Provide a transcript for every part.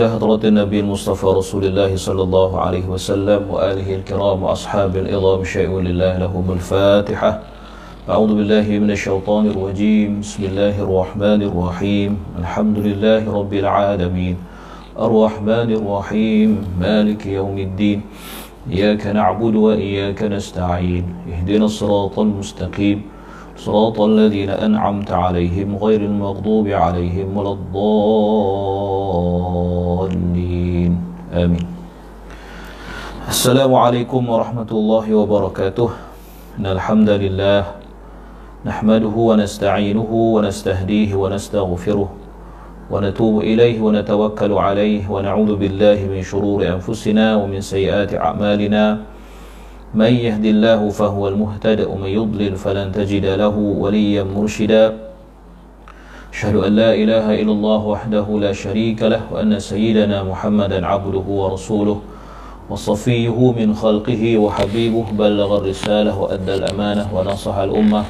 إلى حضرة النبي المصطفى رسول الله صلى الله عليه وسلم وآله الكرام وأصحاب الإظام شيء لله لهم الفاتحة. أعوذ بالله من الشيطان الرجيم. بسم الله الرحمن الرحيم. الحمد لله رب العالمين. الرحمن الرحيم. مالك يوم الدين. إياك نعبد وإياك نستعين. اهدنا الصراط المستقيم. صراط الذين أنعمت عليهم غير المغضوب عليهم ولا الضالين. آمين. السلام عليكم ورحمة الله وبركاته. إن الحمد لله نحمده ونستعينه ونستهديه ونستغفره ونتوب إليه ونتوكل عليه ونعوذ بالله من شرور أنفسنا ومن سيئات أعمالنا. من يهد الله فهو المهتد ومن يضلل فلن تجد له وليا مرشدا. أشهد أن لا إله إلا الله وحده لا شريك له وأن سيدنا محمدا عبده ورسوله وصفيه من خلقه وحبيبه بلغ الرسالة وأدى الأمانة ونصح الأمة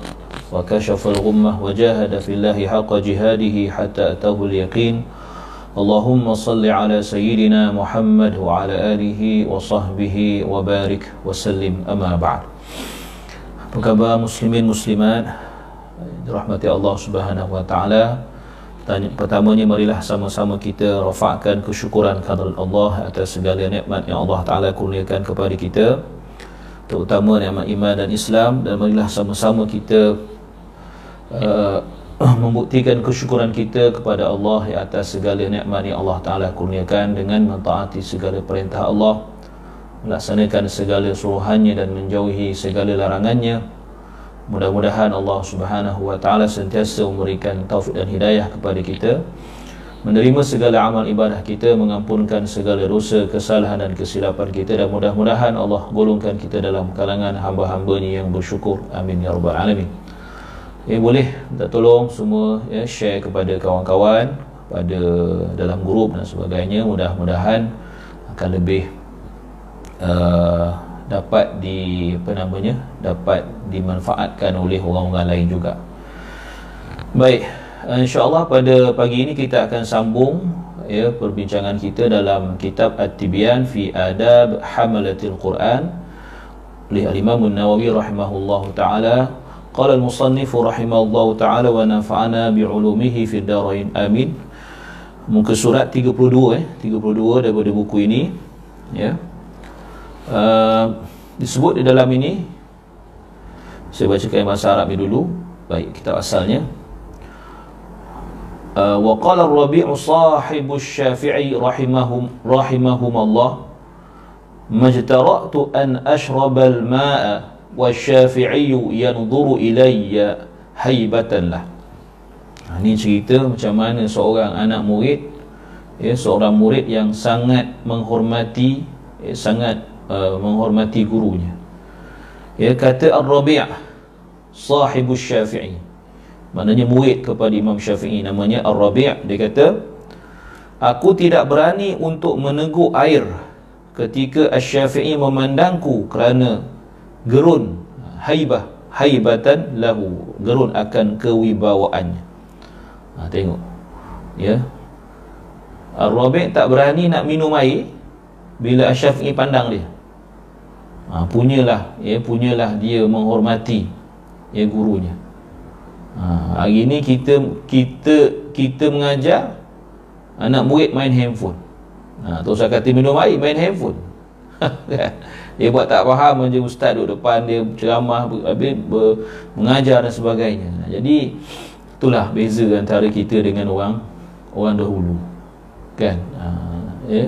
وكشف الغمة وجاهد في الله حق جهاده حتى أتاه اليقين. اللهم صل على سيدنا محمد وعلى آله وصحبه وبارك وسلم أما بعد. Apa khabar muslimin muslimat? Dirahmati Allah subhanahu wa ta'ala. Pertamanya marilah sama-sama kita Rafa'kan kesyukuran kepada Allah Atas segala nikmat yang Allah ta'ala kurniakan kepada kita. Terutama nikmat iman dan Islam. Dan marilah sama-sama kita uh, membuktikan kesyukuran kita kepada Allah atas segala nikmat yang Allah Taala kurniakan dengan mentaati segala perintah Allah. Melaksanakan segala suruhannya dan menjauhi segala larangannya mudah-mudahan Allah Subhanahu wa taala sentiasa memberikan taufik dan hidayah kepada kita menerima segala amal ibadah kita mengampunkan segala dosa kesalahan dan kesilapan kita dan mudah-mudahan Allah golongkan kita dalam kalangan hamba-hambanya yang bersyukur. Amin ya rabbal alamin. Ya, boleh minta tolong semua ya, share kepada kawan-kawan pada dalam grup dan sebagainya. Mudah-mudahan akan lebih uh, dapat di apa namanya dapat dimanfaatkan oleh orang-orang lain juga. Baik insyaallah pada pagi ini kita akan sambung ya perbincangan kita dalam kitab at-tibyan fi adab hamalatil quran. Oleh al-imam an-nawawi rahimahullahu taala qala al-musannif rahimahullahu taala wa nafa'ana bi ulumihi fid darain. Amin. Muka surat 32 eh 32 daripada buku ini ya. yeah. uh, disebut di dalam ini saya bacakan bahasa Arab ni dulu baik kitab asalnya uh, wa qala ar-rabi' sahibu asy-syafi'i rahimahum rahimahum Allah majtara'tu an ashraba al-ma'a والشافعي ينظر إلي هيبة له ini cerita macam mana seorang anak murid ya, seorang murid yang sangat menghormati ya, sangat uh, menghormati gurunya. Ya kata Ar-Rabi' sahibu Syafi'i. Maknanya murid kepada Imam Syafi'i namanya Ar-Rabi' dia kata aku tidak berani untuk menegur air ketika Asy-Syafi'i memandangku kerana gerun haibah haibatan lahu. Gerun akan kewibawaannya. Ha, tengok. Ya. Ar-Rabi' tak berani nak minum air bila Asy-Syafi'i pandang dia ha, punyalah ya punyalah dia menghormati ya gurunya. Ha, hari ni kita kita kita mengajar anak murid main handphone. Ha, tu saya kata minum air main handphone. Dia buat tak faham je ustaz duduk depan dia ceramah habis mengajar dan sebagainya. Jadi itulah beza antara kita dengan orang orang dahulu kan? Ha, ya.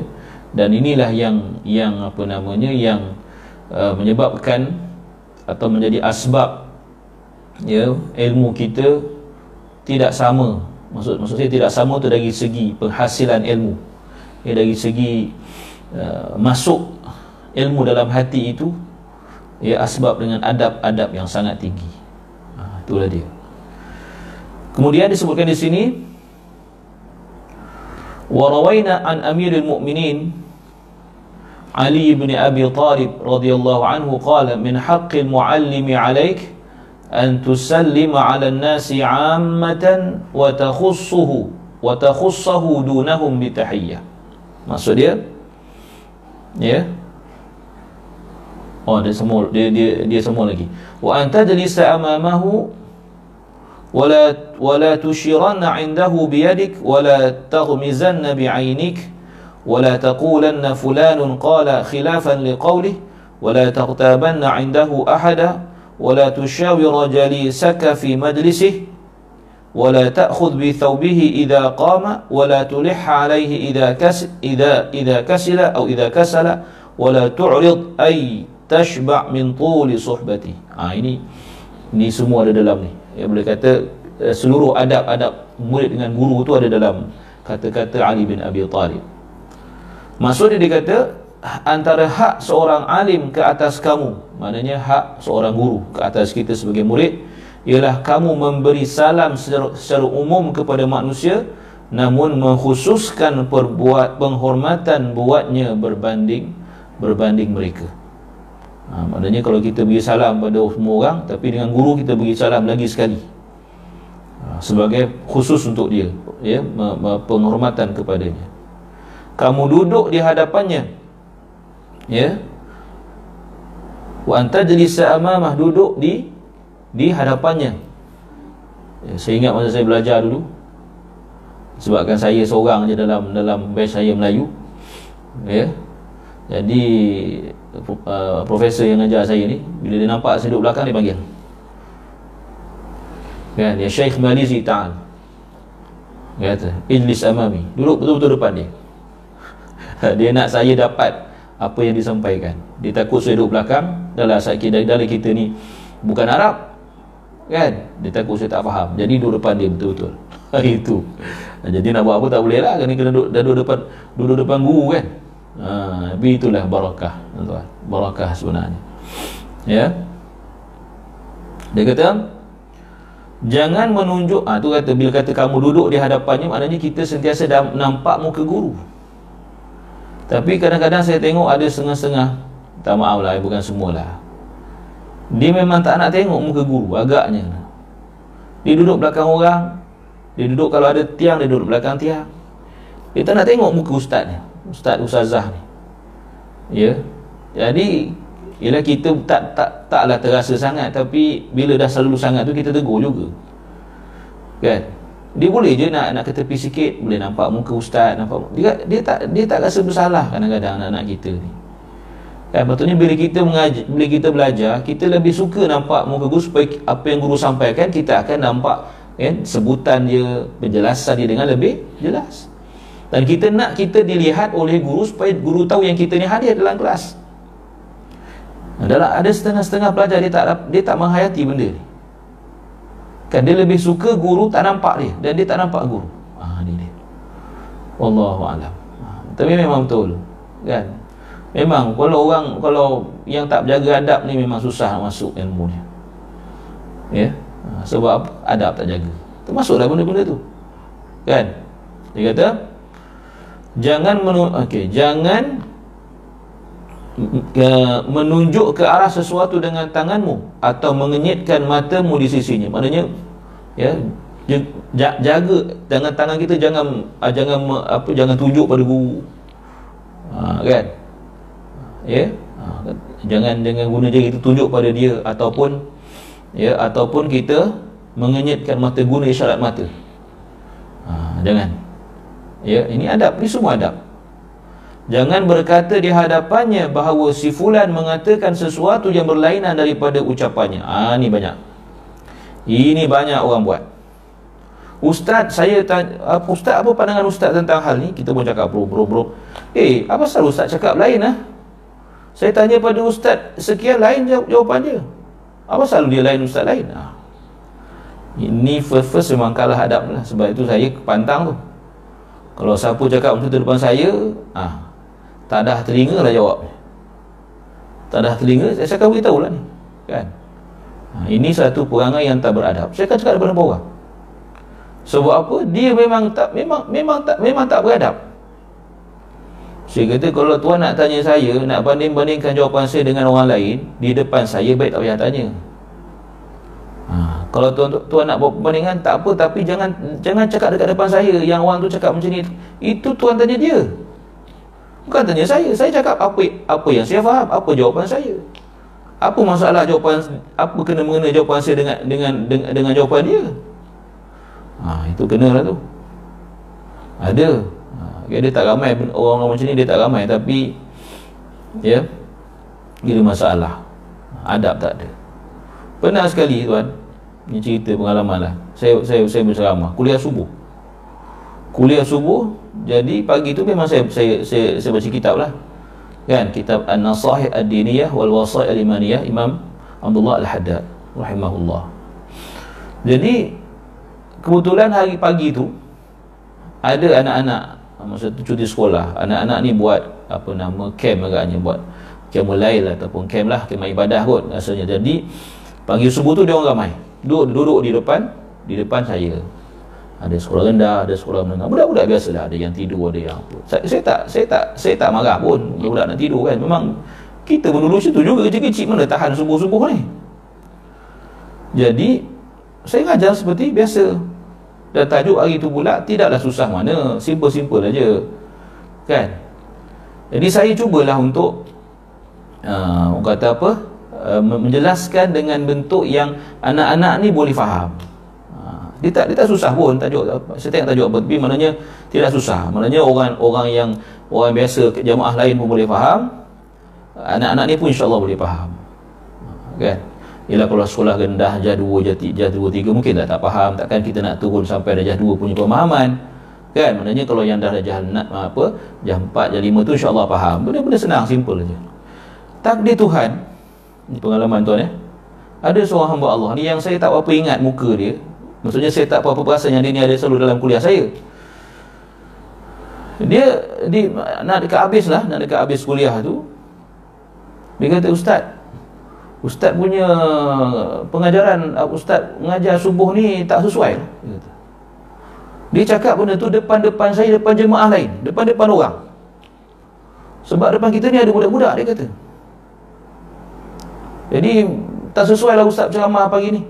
Dan inilah yang yang apa namanya yang uh, menyebabkan atau menjadi asbab ya ilmu kita tidak sama maksud maksud saya tidak sama tu dari segi penghasilan ilmu ya dari segi uh, masuk ilmu dalam hati itu ya asbab dengan adab-adab yang sangat tinggi ha, itulah dia kemudian disebutkan di sini وروينا عن أمير المؤمنين علي بن أبي طالب رضي الله عنه قال من حق المعلم عليك أن تسلم على الناس عامة وتخصه وتخصه دونهم بتحية. Maksud dia ya oh dia semua dia dia dia semua lagi. Wa anta jalisa amamahu ولا ولا تشيرن عنده بيدك ولا تغمزن بعينك ولا تقولن فلان قال خلافا لقوله ولا تغتابن عنده أحدا ولا تشاور جليسك في مجلسه ولا تأخذ بثوبه إذا قام ولا تلح عليه إذا كس إذا إذا كسل أو إذا كسل ولا تعرض أي تشبع من طول صحبته. Ah ini ini semua ada dalam ni. ya boleh kata uh, seluruh adab-adab murid dengan guru tu ada dalam kata-kata Ali bin Abi Talib maksudnya dia kata antara hak seorang alim ke atas kamu maknanya hak seorang guru ke atas kita sebagai murid ialah kamu memberi salam secara, secara umum kepada manusia namun mengkhususkan perbuat penghormatan buatnya berbanding berbanding mereka. Ha, maknanya kalau kita beri salam pada semua orang tapi dengan guru kita beri salam lagi sekali. Ha, sebagai khusus untuk dia ya penghormatan kepadanya kamu duduk di hadapannya. Ya. Wa anta jalisa amamah duduk di di hadapannya. Ya, saya ingat masa saya belajar dulu. Sebabkan saya seorang je dalam dalam batch saya Melayu. Ya. Jadi uh, profesor yang ajar saya ni bila dia nampak saya duduk belakang dia panggil. Kan dia Syekh Malizi Ta'al. Kata Idlis Amami. Duduk betul-betul depan dia dia nak saya dapat apa yang disampaikan. Dia takut saya duduk belakang dalam sakit dari kita ni bukan Arab kan? Dia takut saya tak faham. Jadi duduk depan dia betul-betul. Itu jadi nak buat apa tak boleh lah. Kena duduk, duduk depan duduk depan guru kan? Ha, itulah barakah tuan barakah sebenarnya. Ya? Dia kata jangan menunjuk ha, tu kata bila kata kamu duduk di hadapannya maknanya kita sentiasa nampak muka guru tapi kadang-kadang saya tengok ada setengah-setengah. Tak maaf lah bukan semualah. Dia memang tak nak tengok muka guru agaknya. Dia duduk belakang orang dia duduk kalau ada tiang dia duduk belakang tiang. Dia tak nak tengok muka ustaz ni ustaz ustazah ni. Ya? Jadi ialah kita tak tak taklah terasa sangat tapi bila dah selalu sangat tu kita tegur juga. Kan dia boleh je nak nak ke tepi sikit boleh nampak muka ustaz nampak dia dia tak dia tak rasa bersalah kadang-kadang anak-anak kita ni kan betulnya bila kita mengajar bila kita belajar kita lebih suka nampak muka guru supaya apa yang guru sampaikan kita akan nampak kan sebutan dia penjelasan dia dengan lebih jelas dan kita nak kita dilihat oleh guru supaya guru tahu yang kita ni hadir dalam kelas. Adalah ada setengah-setengah pelajar dia tak dia tak menghayati benda ni. Kan dia lebih suka guru tak nampak dia dan dia tak nampak guru. Ah ni dia. Wallahu alam. Ah, tapi memang betul. Kan? Memang kalau orang kalau yang tak berjaga adab ni memang susah masuk ilmu ni. Ya. Ah, sebab adab tak jaga. Termasuklah benda-benda tu. Kan? Dia kata, jangan menu okey jangan menunjuk ke arah sesuatu dengan tanganmu atau mengenyitkan matamu di sisinya. Maknanya ya jaga dengan tangan kita jangan ah, jangan apa jangan tunjuk pada guru. Ha, kan? Ya? Ha, jangan jangan guna jari itu tunjuk pada dia ataupun ya ataupun kita mengenyitkan mata guna isyarat mata. Ha, jangan. Ya ini adab. Ini semua adab jangan berkata di hadapannya bahawa si fulan mengatakan sesuatu yang berlainan daripada ucapannya. Ah ha, ini banyak. Ini banyak orang buat. Ustaz saya tanya, Ustaz apa pandangan Ustaz tentang hal ni? Kita pun cakap bro bro bro. Eh apa salah Ustaz cakap lain ah? Saya tanya pada Ustaz sekian lain jawapan dia. Apa selalu dia lain Ustaz lain? Ha. ini first first memang kalah hadap lah. Sebab itu saya pantang tu. Kalau siapa cakap macam tu depan saya ah, tak dah telinga lah jawab. Tak dah telinga saya akan beritahu lah ni kan? Ha, ini satu perangai yang tak beradab. Saya akan cakap depan orang sebab apa? Dia memang tak memang memang tak memang tak beradab. Saya kata kalau tuan nak tanya saya nak banding-bandingkan jawapan saya dengan orang lain di depan saya baik tak payah tanya. Ha, kalau tuan tuan nak buat perbandingan tak apa. Tapi jangan jangan cakap dekat depan saya. Yang orang tu cakap macam ni itu tuan tanya dia bukan tanya saya. Saya cakap apa apa yang saya faham? Apa jawapan saya? Apa masalah jawapan apa kena mengena jawapan saya dengan dengan dengan, dengan jawapan dia? Ha, itu kena lah tu. Ada. Ha, dia tak ramai orang-orang macam ni dia tak ramai. Tapi ya dia masalah adab tak ada. Pernah sekali tuan ni cerita pengalaman lah. Saya, saya, saya berceramah. Kuliah subuh. Kuliah subuh jadi pagi tu memang saya saya saya, saya baca kitab lah. Kan? Kitab An-Nasahih Ad-Diniyah wal Wasai Al-Imaniyah Imam Abdullah Al-Haddad rahimahullah. Jadi kebetulan hari pagi tu ada anak-anak masa tu cuti sekolah anak-anak ni buat apa nama camp agaknya buat. Camp lain ataupun camp lah camp ibadah kot rasanya. Jadi pagi subuh tu dia orang ramai. Duduk, duduk di depan di depan saya ada sekolah rendah ada sekolah menengah. Budak-budak biasa lah ada yang tidur ada yang apa. Saya, saya tak saya tak saya tak marah pun budak nak tidur kan. Memang kita menulis itu juga kecil-kecil mana tahan subuh-subuh ni. Jadi saya ngajar seperti biasa. Dan tajuk hari itu pula tidaklah susah mana. Simple-simple aja. Kan? Jadi saya cubalah untuk uh, kata apa? Uh, menjelaskan dengan bentuk yang anak-anak ni boleh faham dia tak dia tak susah pun tajuk saya tengok tajuk tapi maknanya tidak susah. Maknanya orang-orang yang orang biasa jemaah lain pun boleh faham anak-anak ni pun insya-Allah boleh faham. Kan? Ialah kalau sekolah rendah jah 2, jah 3, jah 2, 3 mungkin dah tak faham. Takkan kita nak turun sampai darjah 2 punya pemahaman. Kan? Maknanya kalau yang dah darjah apa jah 4 jah 5 tu insya-Allah faham. Benda-benda senang simple aja. Takdir Tuhan ini pengalaman tuan ya ada seorang hamba Allah ni yang saya tak apa ingat muka dia maksudnya saya tak apa-apa perasan yang dia ni ada selalu dalam kuliah saya. Dia di nak dekat habis lah nak dekat habis kuliah tu dia kata ustaz Ustaz punya pengajaran uh, Ustaz mengajar subuh ni tak sesuai. Dia cakap benda tu depan-depan saya Depan jemaah lain Depan-depan orang. Sebab depan kita ni ada budak-budak dia kata. Jadi tak sesuai lah Ustaz ceramah pagi ni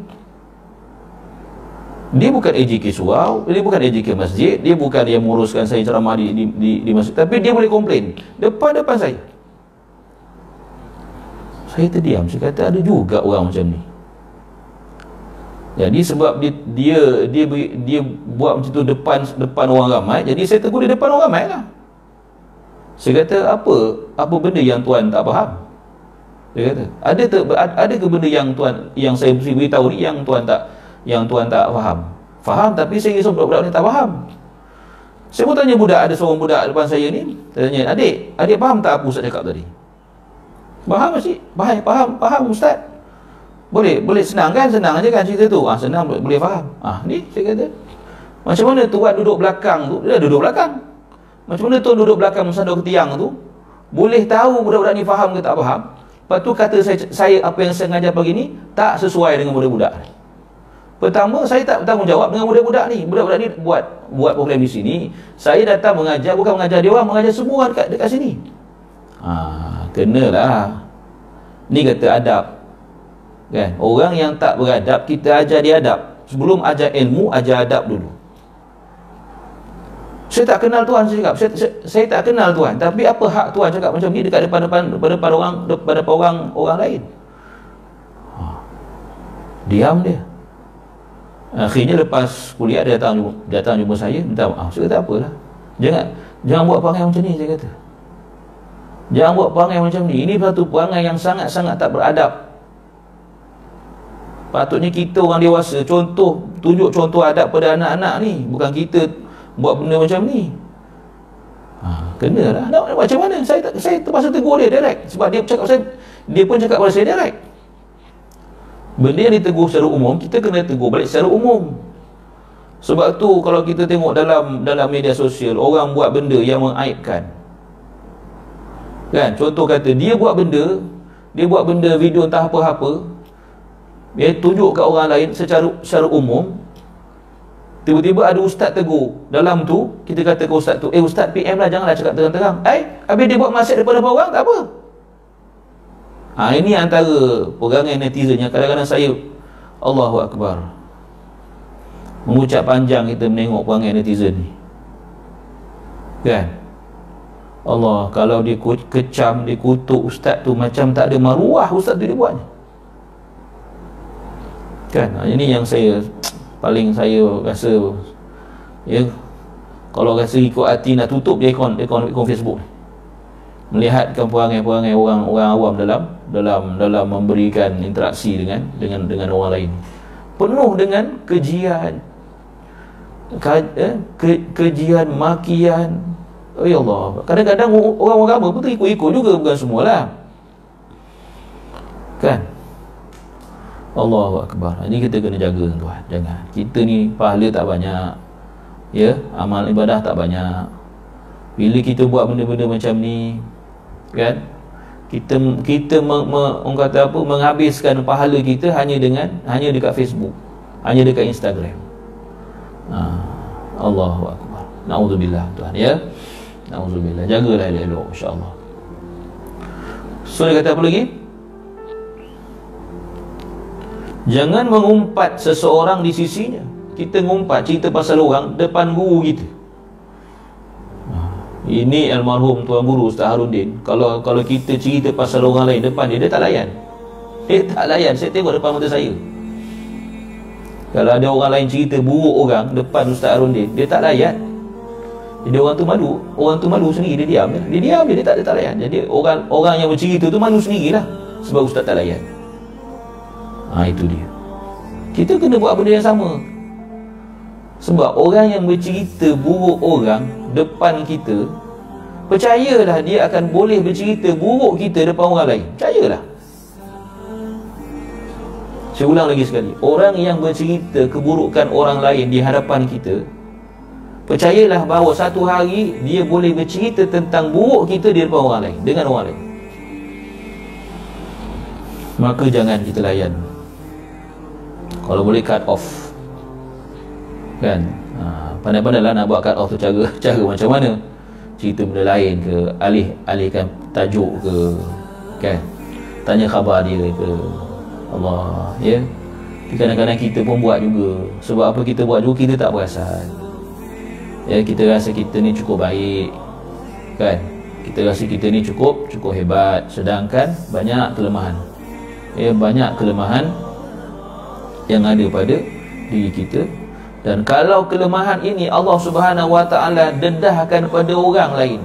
dia bukan AJK surau, dia bukan AJK masjid, dia bukan yang menguruskan saya ceramah di, di, di, di masjid, tapi dia boleh komplain. Depan-depan saya. Saya terdiam. Saya kata ada juga orang macam ni. Jadi sebab dia dia dia, dia buat macam tu depan depan orang ramai jadi saya tegur dia depan orang ramai lah. Saya kata apa? Apa benda yang tuan tak faham? Dia kata ada ada ke benda yang tuan yang saya beritahu ni yang tuan tak yang tuan tak faham faham tapi saya risau budak-budak ni tak faham saya pun tanya budak ada seorang budak depan saya ni tanya adik adik faham tak apa Ustaz cakap tadi Faham masih? Faham, faham, faham Ustaz. Boleh, boleh senang kan? Senang aja kan cerita tu. Ah, senang boleh, faham. Ah, ni saya kata. Macam mana tuan duduk belakang tu? Dia duduk belakang. Macam mana tuan duduk belakang ke tiang tu? Boleh tahu budak-budak ni faham ke tak faham? Lepas tu kata saya, saya apa yang saya ngajar pagi ni tak sesuai dengan budak-budak. Pertama, saya tak bertanggungjawab dengan budak-budak ni. Budak-budak ni buat buat program di sini. Saya datang mengajar, bukan mengajar dia orang, mengajar semua dekat dekat sini. Ah, kenalah. Ni kata adab. Kan? Orang yang tak beradab kita ajar dia adab. Sebelum ajar ilmu ajar adab dulu. Saya tak kenal Tuhan saya cakap. Saya, saya, saya tak kenal Tuhan. Tapi apa hak Tuhan cakap macam ni dekat depan-depan depan orang depan orang orang lain? Ha. diam dia akhirnya lepas kuliah dia datang datang jumpa saya minta maaf. Saya kata apalah jangan jangan buat perangai macam ni saya kata. Jangan buat perangai macam ni. Ini satu perangai yang sangat-sangat tak beradab. Patutnya kita orang dewasa contoh tunjuk contoh adab pada anak-anak ni. Bukan kita buat benda macam ni. Ha, kena lah macam mana? Saya saya terpaksa tegur dia direct. Sebab dia cakap saya dia pun cakap pada saya direct benda yang ditegur secara umum kita kena tegur balik secara umum. Sebab tu kalau kita tengok dalam dalam media sosial orang buat benda yang mengaibkan. Kan? Contoh kata dia buat benda dia buat benda video entah apa-apa dia tunjuk kat orang lain secara secara umum Tiba-tiba ada ustaz tegur. Dalam tu Kita kata ke ustaz tu Eh ustaz PM lah Janganlah cakap terang-terang. Eh Habis dia buat masyarakat daripada orang Tak apa ha, Ini antara Perangai netizen Yang kadang-kadang saya Allahu Akbar Mengucap panjang kita menengok perangai netizen ni. Kan? Allah Kalau dia kecam Dia kutuk ustaz tu Macam tak ada maruah Ustaz tu dia buat Kan? Ha, Ini yang saya paling saya rasa ya kalau rasa ikut hati nak tutup dia akun akun, akun Facebook melihatkan perangai-perangai orang orang awam dalam dalam dalam memberikan interaksi dengan dengan dengan orang lain. Penuh dengan kejian. Ke, eh, ke, kejian makian. Oh ya Allah. Kadang-kadang orang agama pun ikut-ikut juga bukan semualah. Kan? Allahu Akbar. Ini kita kena jaga tuan. Jangan. Kita ni pahala tak banyak. Ya Amal ibadah tak banyak. Bila kita buat benda-benda macam ni Kan? Kita kita me, me, orang kata apa menghabiskan pahala kita hanya dengan hanya dekat Facebook hanya dekat Instagram. Ha. Allahu akbar. Naudzubillah tuan ya? Naudzubillah jagalah elok-elok insyaallah. So dia kata apa lagi? Jangan mengumpat seseorang di sisinya. Kita mengumpat cerita pasal orang Depan guru kita Ini almarhum Tuan Guru Ustaz Harudin. Kalau kalau kita cerita pasal orang lain Depan dia, dia tak layan. Dia tak layan, saya tengok depan mata saya. Kalau ada orang lain cerita buruk orang Depan Ustaz Harudin Dia tak layan. Jadi orang tu malu. Orang tu malu sendiri, dia diam. Dia diam, dia, dia, tak, dia tak layan. Jadi orang orang yang bercerita tu malu sendirilah. Sebab Ustaz tak layan. Ha, Itu dia. Kita kena buat benda yang sama Sebab orang yang bercerita buruk orang Depan kita Percayalah dia akan boleh bercerita buruk kita depan orang lain. Percayalah. Saya ulang lagi sekali. Orang yang bercerita keburukan orang lain di hadapan kita Percayalah bahawa satu hari Dia boleh bercerita tentang buruk kita di depan orang lain Dengan orang lain. Maka jangan kita layan. Kalau boleh cut off kan? Ha, pandai-pandai lah nak buat cut off tu cara cara macam mana? Cerita benda lain ke? Alih alihkan tajuk ke? Kan? Tanya khabar dia ke? Allah ya? Kadang-kadang kita pun buat juga. Sebab apa kita buat juga kita tak perasan ya kita rasa kita ni cukup baik. Kan? Kita rasa kita ni cukup cukup hebat. Sedangkan banyak kelemahan. Ya banyak kelemahan yang ada pada diri kita dan kalau kelemahan ini Allah Subhanahu Wa Taala dedahkan pada orang lain.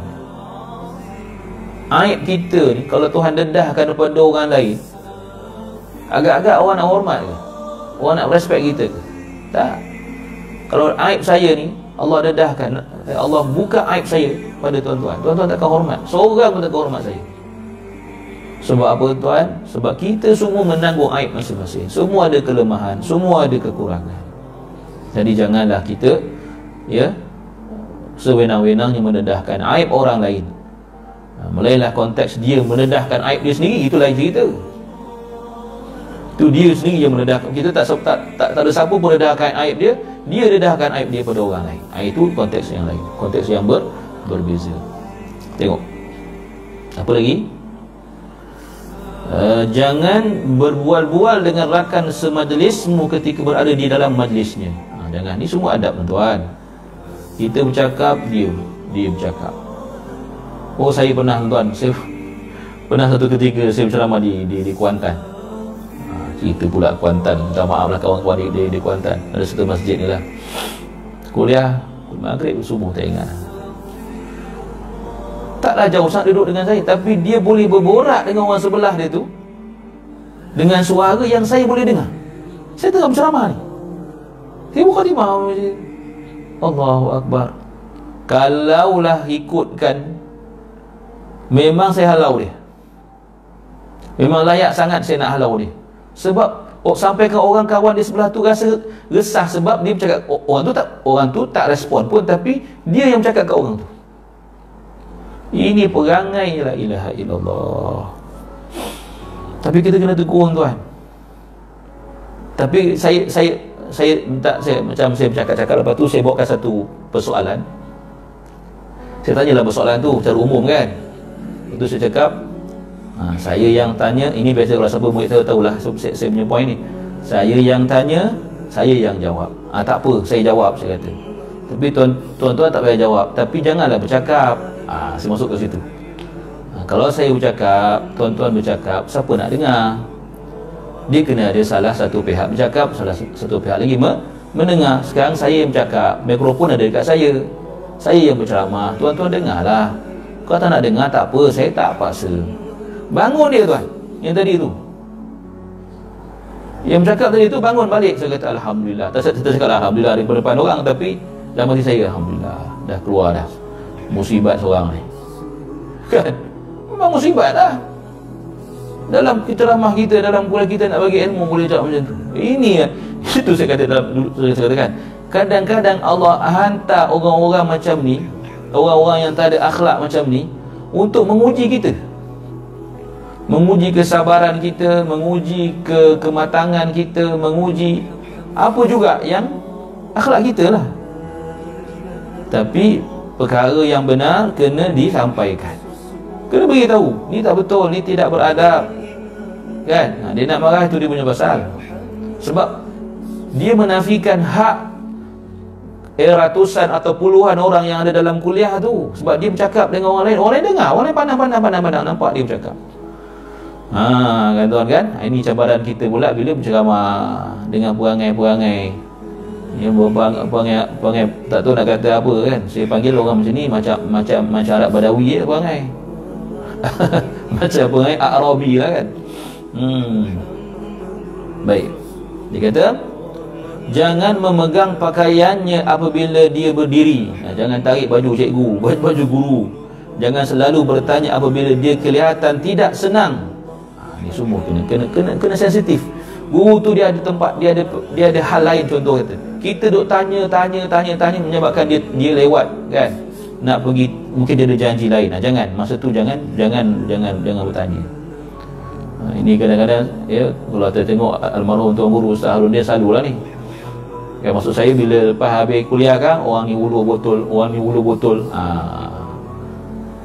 Aib kita ni kalau Tuhan dedahkan kepada orang lain agak-agak orang nak hormat ke? Orang nak respect kita ke? Tak. Kalau aib saya ni Allah dedahkan Allah buka aib saya pada tuan-tuan. Tuan-tuan takkan hormat. Seorang pun takkan hormat saya. Sebab apa tuan? Sebab kita semua menanggung aib masing-masing. Semua ada kelemahan Semua ada kekurangan Jadi janganlah kita Ya Sewenang-wenangnya menedahkan aib orang lain. Ha, Melainlah konteks dia menedahkan aib dia sendiri Itu lain cerita. Itu dia sendiri yang menedahkan. Kita tak, tak, tak, tak ada siapa pun menedahkan aib dia Dia dedahkan aib dia pada orang lain. Ha, Itu konteks yang lain. Konteks yang ber, berbeza. Tengok. Apa lagi? Uh, jangan berbual-bual dengan rakan semajlismu ketika berada di dalam majlisnya. Ha, jangan. Ini semua adab tuan-tuan. kita bercakap dia dia bercakap. Oh saya pernah tuan saya pernah satu ketika saya berceramah di di, di Kuantan. Ha, cerita pula Kuantan. Minta maaf lah kawan-kawan di, di, di Kuantan. Ada satu masjid ni lah. Kuliah maghrib subuh tak ingat. Taklah jauh sangat duduk dengan saya. Tapi dia boleh berborak dengan orang sebelah dia tu. Dengan suara yang saya boleh dengar. Saya tengah berceramah ni saya buka di mahu Allahu Akbar kalaulah ikutkan memang saya halau dia memang layak sangat saya nak halau dia sebab oh, sampai ke orang kawan di sebelah tu rasa resah sebab dia bercakap orang tu tak orang tu tak respon pun tapi dia yang bercakap ke orang tu ini perangai la ilaha illallah. Tapi kita kena tegur tuan. Tapi saya saya saya minta saya macam saya bercakap-cakap lepas tu saya bawakan satu persoalan. Saya tanyalah persoalan tu secara umum kan. Itu saya cakap ha, saya yang tanya ini biasa kalau siapa murid saya tahulah saya, saya punya point ni. Saya yang tanya, saya yang jawab. Ha, tak apa, saya jawab saya kata. Tapi tuan tuan tak payah jawab, tapi janganlah bercakap ha, Saya masuk ke situ ha, Kalau saya bercakap Tuan-tuan bercakap Siapa nak dengar Dia kena ada salah satu pihak bercakap Salah satu pihak lagi mendengar. Sekarang saya yang bercakap Mikrofon ada dekat saya. Saya yang berceramah. Tuan-tuan dengarlah. Kalau tak nak dengar tak apa. Saya tak paksa. Bangun dia tuan. Yang tadi tu. Yang bercakap tadi tu bangun balik. Saya kata Alhamdulillah. Tak saya cakap Alhamdulillah Di depan orang. Tapi dalam hati saya Alhamdulillah Dah keluar dah. Musibah seorang ni. Kan? Memang musibah lah dalam kita ramah kita dalam kuliah kita nak bagi ilmu boleh cakap macam tu. Ini ya. Itu saya kata dalam dulu saya katakan kadang-kadang Allah hantar orang-orang macam ni orang-orang yang tak ada akhlak macam ni untuk menguji kita. Menguji kesabaran kita menguji ke kematangan kita menguji apa juga yang akhlak kita lah. Tapi perkara yang benar kena disampaikan. Kena beritahu ni tak betul ni tidak beradab kan? Ha, dia nak marah itu dia punya pasal. Sebab dia menafikan hak eh, ratusan atau puluhan orang yang ada dalam kuliah tu. Sebab dia bercakap dengan orang lain. Orang lain dengar orang lain pandang-pandang pandang-pandang nampak dia bercakap. Ha kan tuan kan? Ha, ini cabaran kita pula bila berceramah dengan perangai-perangai. Ya perangai, perangai tak tahu nak kata apa kan. Saya panggil orang macam ni macam macam macam Badawi ya perangai. macam perangai Arabi lah kan. Hmm. Baik. Dia kata Jangan memegang pakaiannya apabila dia berdiri. Nah, Jangan tarik baju cikgu, baju, baju guru. Jangan selalu bertanya apabila dia kelihatan tidak senang. Ha, Ini semua kena, kena, kena, kena sensitif. Guru tu dia ada tempat, dia ada dia ada hal lain contoh kata. Kita duk tanya tanya tanya tanya menyebabkan dia dia lewat kan? Nak pergi mungkin dia ada janji lain. Nah, jangan. Masa tu jangan jangan jangan jangan bertanya ha, ini kadang-kadang ya kalau kita tengok almarhum tuan guru Ustaz Harun dia selalulah ni. Kan maksud saya bila lepas habis kuliah kan orang ni ulu botol orang ni ulu botol. Ha.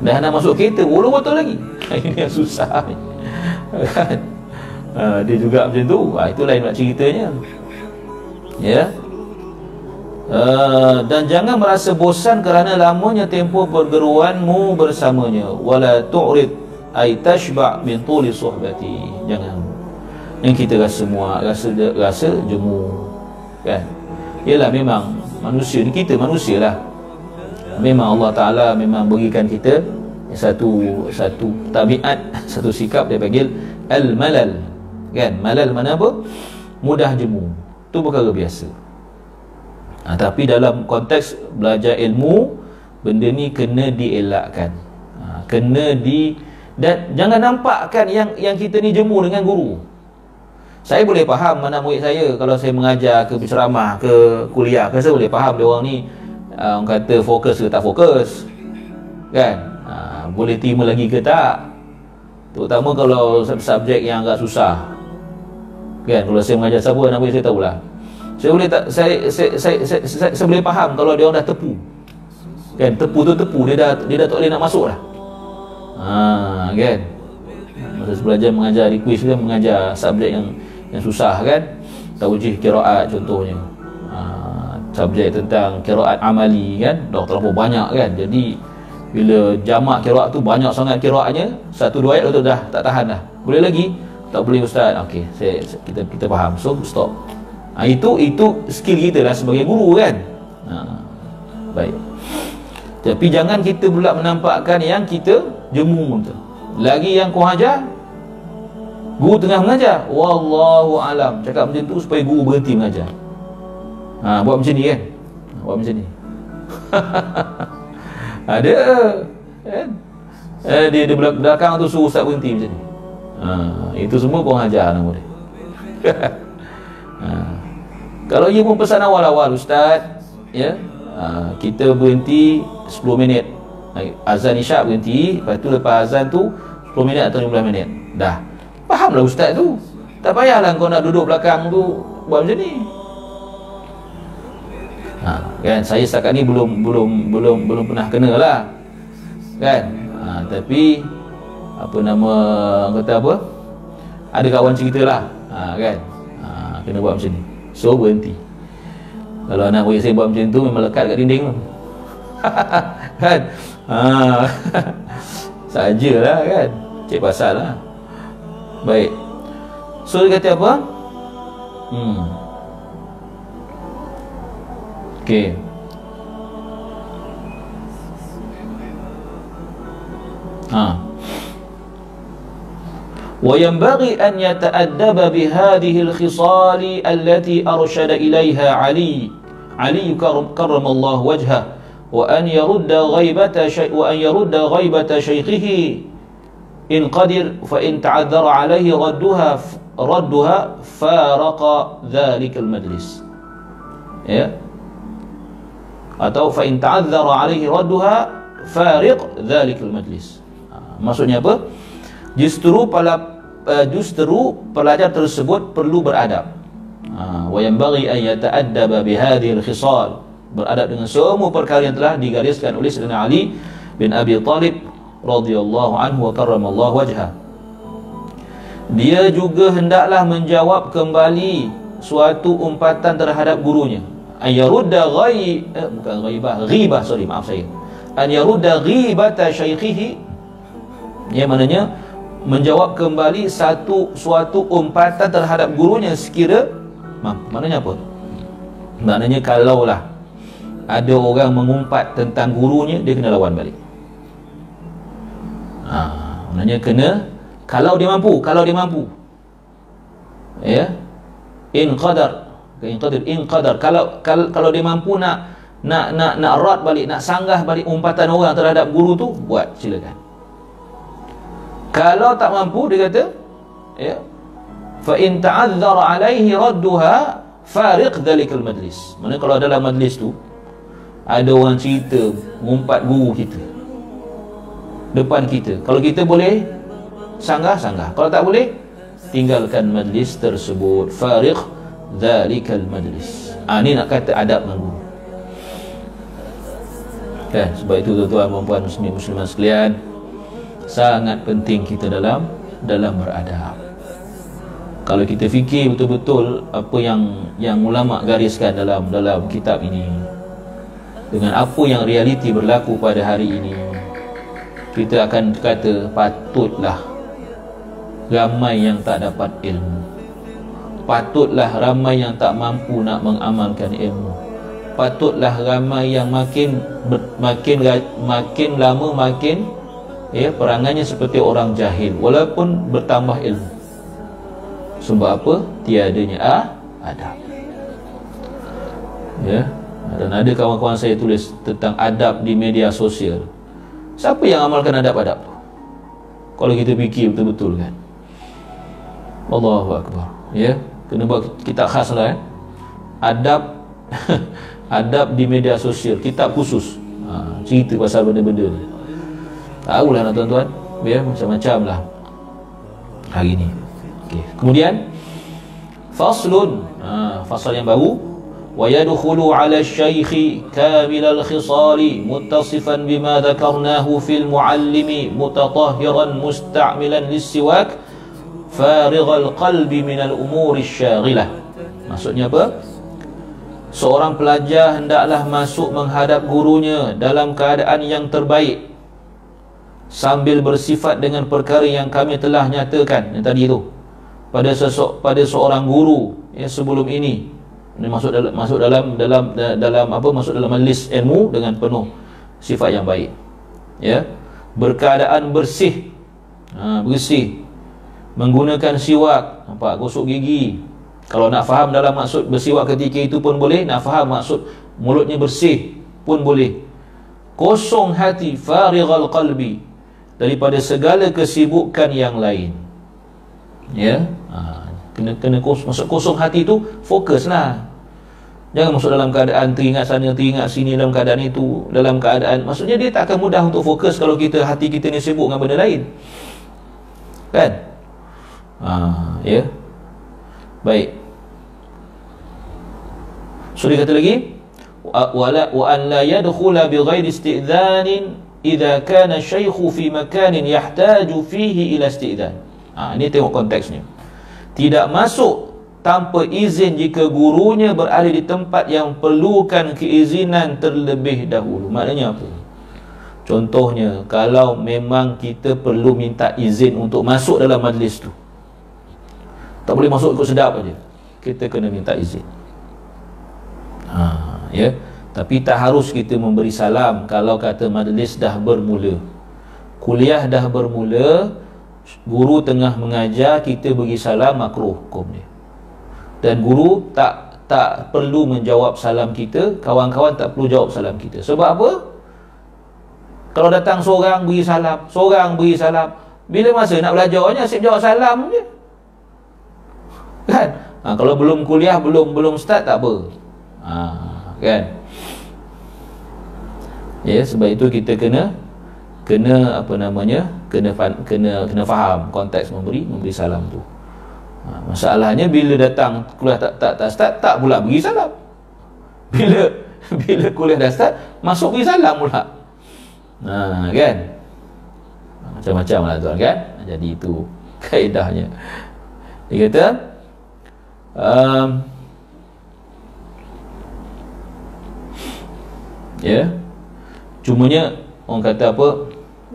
dah nak masuk kereta ulu botol lagi. Ini yang susah ni. Kan? Ha, dia juga macam tu. Ha, itu lain nak ceritanya. Ya? Uh, dan jangan merasa bosan kerana lamanya tempoh pergeruanmu bersamanya. Wala tu'rid ay tashba' min tuli suhbati. Jangan. Yang kita rasa semua rasa rasa jemu. Kan? Ialah memang manusia ni kita manusia lah. Memang Allah Taala memang berikan kita satu satu tabiat satu sikap dia panggil al malal kan? Malal mana apa? Mudah jemu. Tu perkara biasa. Ha, Tapi dalam konteks belajar ilmu Benda ni kena dielakkan. Ha, Kena di Dan jangan nampakkan yang yang kita ni jemu dengan guru. Saya boleh faham mana murid saya Kalau saya mengajar ke berceramah ke kuliah ke Saya boleh faham dia orang ni uh, Orang kata fokus ke tak fokus. Kan? Ha, Boleh terima lagi ke tak? Terutama kalau subjek yang agak susah. Kan? Kalau saya mengajar siapa Nama saya tahulah. Saya boleh tak saya saya saya, saya, saya, saya boleh faham kalau dia orang dah tepu. Kan? Tepu tu tepu dia dah dia dah tak boleh nak masuk dah. Ha kan. Masa belajar mengajar request kan mengajar subjek yang yang susah kan. Taujih qiraat contohnya. Ha subjek tentang kiraat amali kan? Dah terlalu banyak kan? Jadi bila jamak kiraat tu banyak sangat kiraatnya satu dua ayat tu dah tak tahan dah. Boleh lagi? Tak boleh ustaz. Okey saya kita kita faham. So stop. Ha, itu itu skill kita lah sebagai guru kan? Ha, baik tapi jangan kita pula menampakkan yang kita jemu tu lagi yang kau ajar guru tengah mengajar. Wallahu alam. Cakap macam tu supaya guru berhenti mengajar. Ha, buat macam ni kan? Buat macam ni. Ada kan? Eh, dia di belakang tu suruh ustaz berhenti macam ni. Ha, itu semua kau ajar nama dia. Ha. kalau ia pun pesan awal-awal ustaz ya ha, kita berhenti 10 minit. Azan isyak berhenti lepas tu lepas azan tu 10 minit atau 15 minit. Dah. Fahamlah ustaz tu. Tak payahlah kau nak duduk belakang tu buat macam ni. Ha, kan? Saya setakat ni belum belum belum belum pernah kena lah kan? Ha, tapi apa nama kata apa? Ada kawan cerita lah. Ha, kan? Ha, kena buat macam ni. So berhenti kalau anak bagi saya buat macam tu memang lekat kat dinding. Kan? Ha, sajalah kan? Cik pasal lah. Baik. So dia kata apa? Hmm. Okey. Ha. وينبغي أن يتأدب بهذه الخصال التي أرشد إليها علي. علي كرم الله وجهه. وأن يرد غيبة وأن يرد غيبة شيخه. إن قدر فإن تعذر عليه ردها ردها فارق ذلك المجلس. Yeah. atau fa in ta'azzara alaihi radduha fariq dhalikal majlis ha, maksudnya apa? Justru uh, justru pelajar tersebut perlu beradab. Ha, wa yanbaghi an yata'addaba bi hadhihi al-khisal beradab dengan semua perkara yang telah digariskan oleh Sayyidina Ali bin Abi Talib radhiyallahu anhu wa karramallahu wajha dia juga hendaklah menjawab kembali suatu umpatan terhadap gurunya. An yarudda ghai eh, bukan ghaibah ghibah sorry maaf saya. An yarudda ghibata syaikhihi. Yang maknanya menjawab kembali satu suatu umpatan terhadap gurunya sekira maaf maknanya apa? Maknanya kalaulah ada orang mengumpat tentang gurunya dia kena lawan balik. Ha, maknanya kena kalau dia mampu kalau dia mampu. Ya? In qadar in qadir in qadar. Kalau kalau, kalau dia mampu nak nak nak nak rad balik nak sanggah balik umpatan orang terhadap guru tu buat silakan kalau tak mampu dia kata ya fa in ta'azzara alaihi radduha fariq dhalikal majlis. Mana kalau dalam majlis tu ada orang cerita ngumpat guru kita. Depan kita. Kalau kita boleh sanggah sanggah. Kalau tak boleh tinggalkan majlis tersebut. Fariq Zalikal majlis. Ha, Ini nak kata adab dengan guru kan? Sebab itu tuan-tuan perempuan muslim musliman sekalian Sangat penting kita dalam Dalam beradab. Kalau kita fikir betul-betul Apa yang yang ulama gariskan dalam Dalam kitab ini Dengan apa yang realiti berlaku pada hari ini Kita akan kata Patutlah Ramai yang tak dapat ilmu. Patutlah ramai yang tak mampu nak mengamalkan ilmu. Patutlah ramai yang makin makin makin lama makin ya perangannya seperti orang jahil. Walaupun bertambah ilmu. Sebab apa? Tiadanya ah adab. Ya dan ada kawan-kawan saya tulis tentang adab di media sosial. Siapa yang amalkan adab-adab tu? Kalau kita fikir betul-betul kan? Allahu akbar. Ya kena buat kitab khas lah eh. adab adab di media sosial. Kitab khusus. Ha, cerita pasal benda-benda ni tahulah nak tuan-tuan ya macam-macam lah hari ni okay. kemudian faslun ha, fasal yang baru ويدخل على الشيخ كامل الخصال متصفا بما ذكرناه في المعلم متطهرا مستعملا للسواك farighal qalbi minal umuri syaghilah maksudnya apa seorang pelajar hendaklah masuk menghadap gurunya dalam keadaan yang terbaik sambil bersifat dengan perkara yang kami telah nyatakan. Yang tadi tu. Pada sesok pada seorang guru ya sebelum ini. Masuk dalam masuk dalam dalam dalam apa masuk dalam majlis ilmu dengan penuh sifat yang baik. Ya. Berkeadaan bersih. Ha, bersih. Menggunakan siwak. Nampak gosok gigi. Kalau nak faham dalam maksud bersiwak ketika itu pun boleh Nak faham maksud mulutnya bersih pun boleh. Kosong hati farighal qalbi Daripada segala kesibukan yang lain. Ya? Ha, Kena kena kos, masuk kosong hati tu Fokus lah. Jangan masuk dalam keadaan teringat sana, teringat sini dalam keadaan itu Dalam keadaan Maksudnya dia tak akan mudah untuk fokus Kalau kita hati kita ni sibuk dengan benda lain. Kan? Ha, ya? Baik. So dia kata lagi wala wa an la yadkhula bi ghairi istidhan idza kana syaikhu fi makanin yahtaju fihi ila istidhan. Ha, ini tengok konteksnya. Tidak masuk tanpa izin jika gurunya berada di tempat yang perlukan keizinan terlebih dahulu. Maknanya apa? Contohnya, kalau memang kita perlu minta izin untuk masuk dalam majlis tu. Tak boleh masuk ikut sedap aja. Kita kena minta izin. Ha, ya. Tapi tak harus kita memberi salam kalau kata majlis dah bermula. Kuliah dah bermula, guru tengah mengajar, kita bagi salam makruh hukum dia. Dan guru tak tak perlu menjawab salam kita, kawan-kawan tak perlu jawab salam kita. Sebab apa? Kalau datang seorang beri salam, seorang beri salam, bila masa nak belajarnya asyik jawab salam je kan ha, kalau belum kuliah belum belum start tak apa ha, kan ya sebab itu kita kena kena apa namanya kena kena kena faham konteks memberi memberi salam tu. Ha, masalahnya bila datang kuliah tak tak tak start tak pula bagi salam. Bila bila kuliah dah start masuk bagi salam pula. Ha, kan? Macam-macam lah tuan kan? Jadi itu kaedahnya dia kata um, ya yeah. Cumanya orang kata apa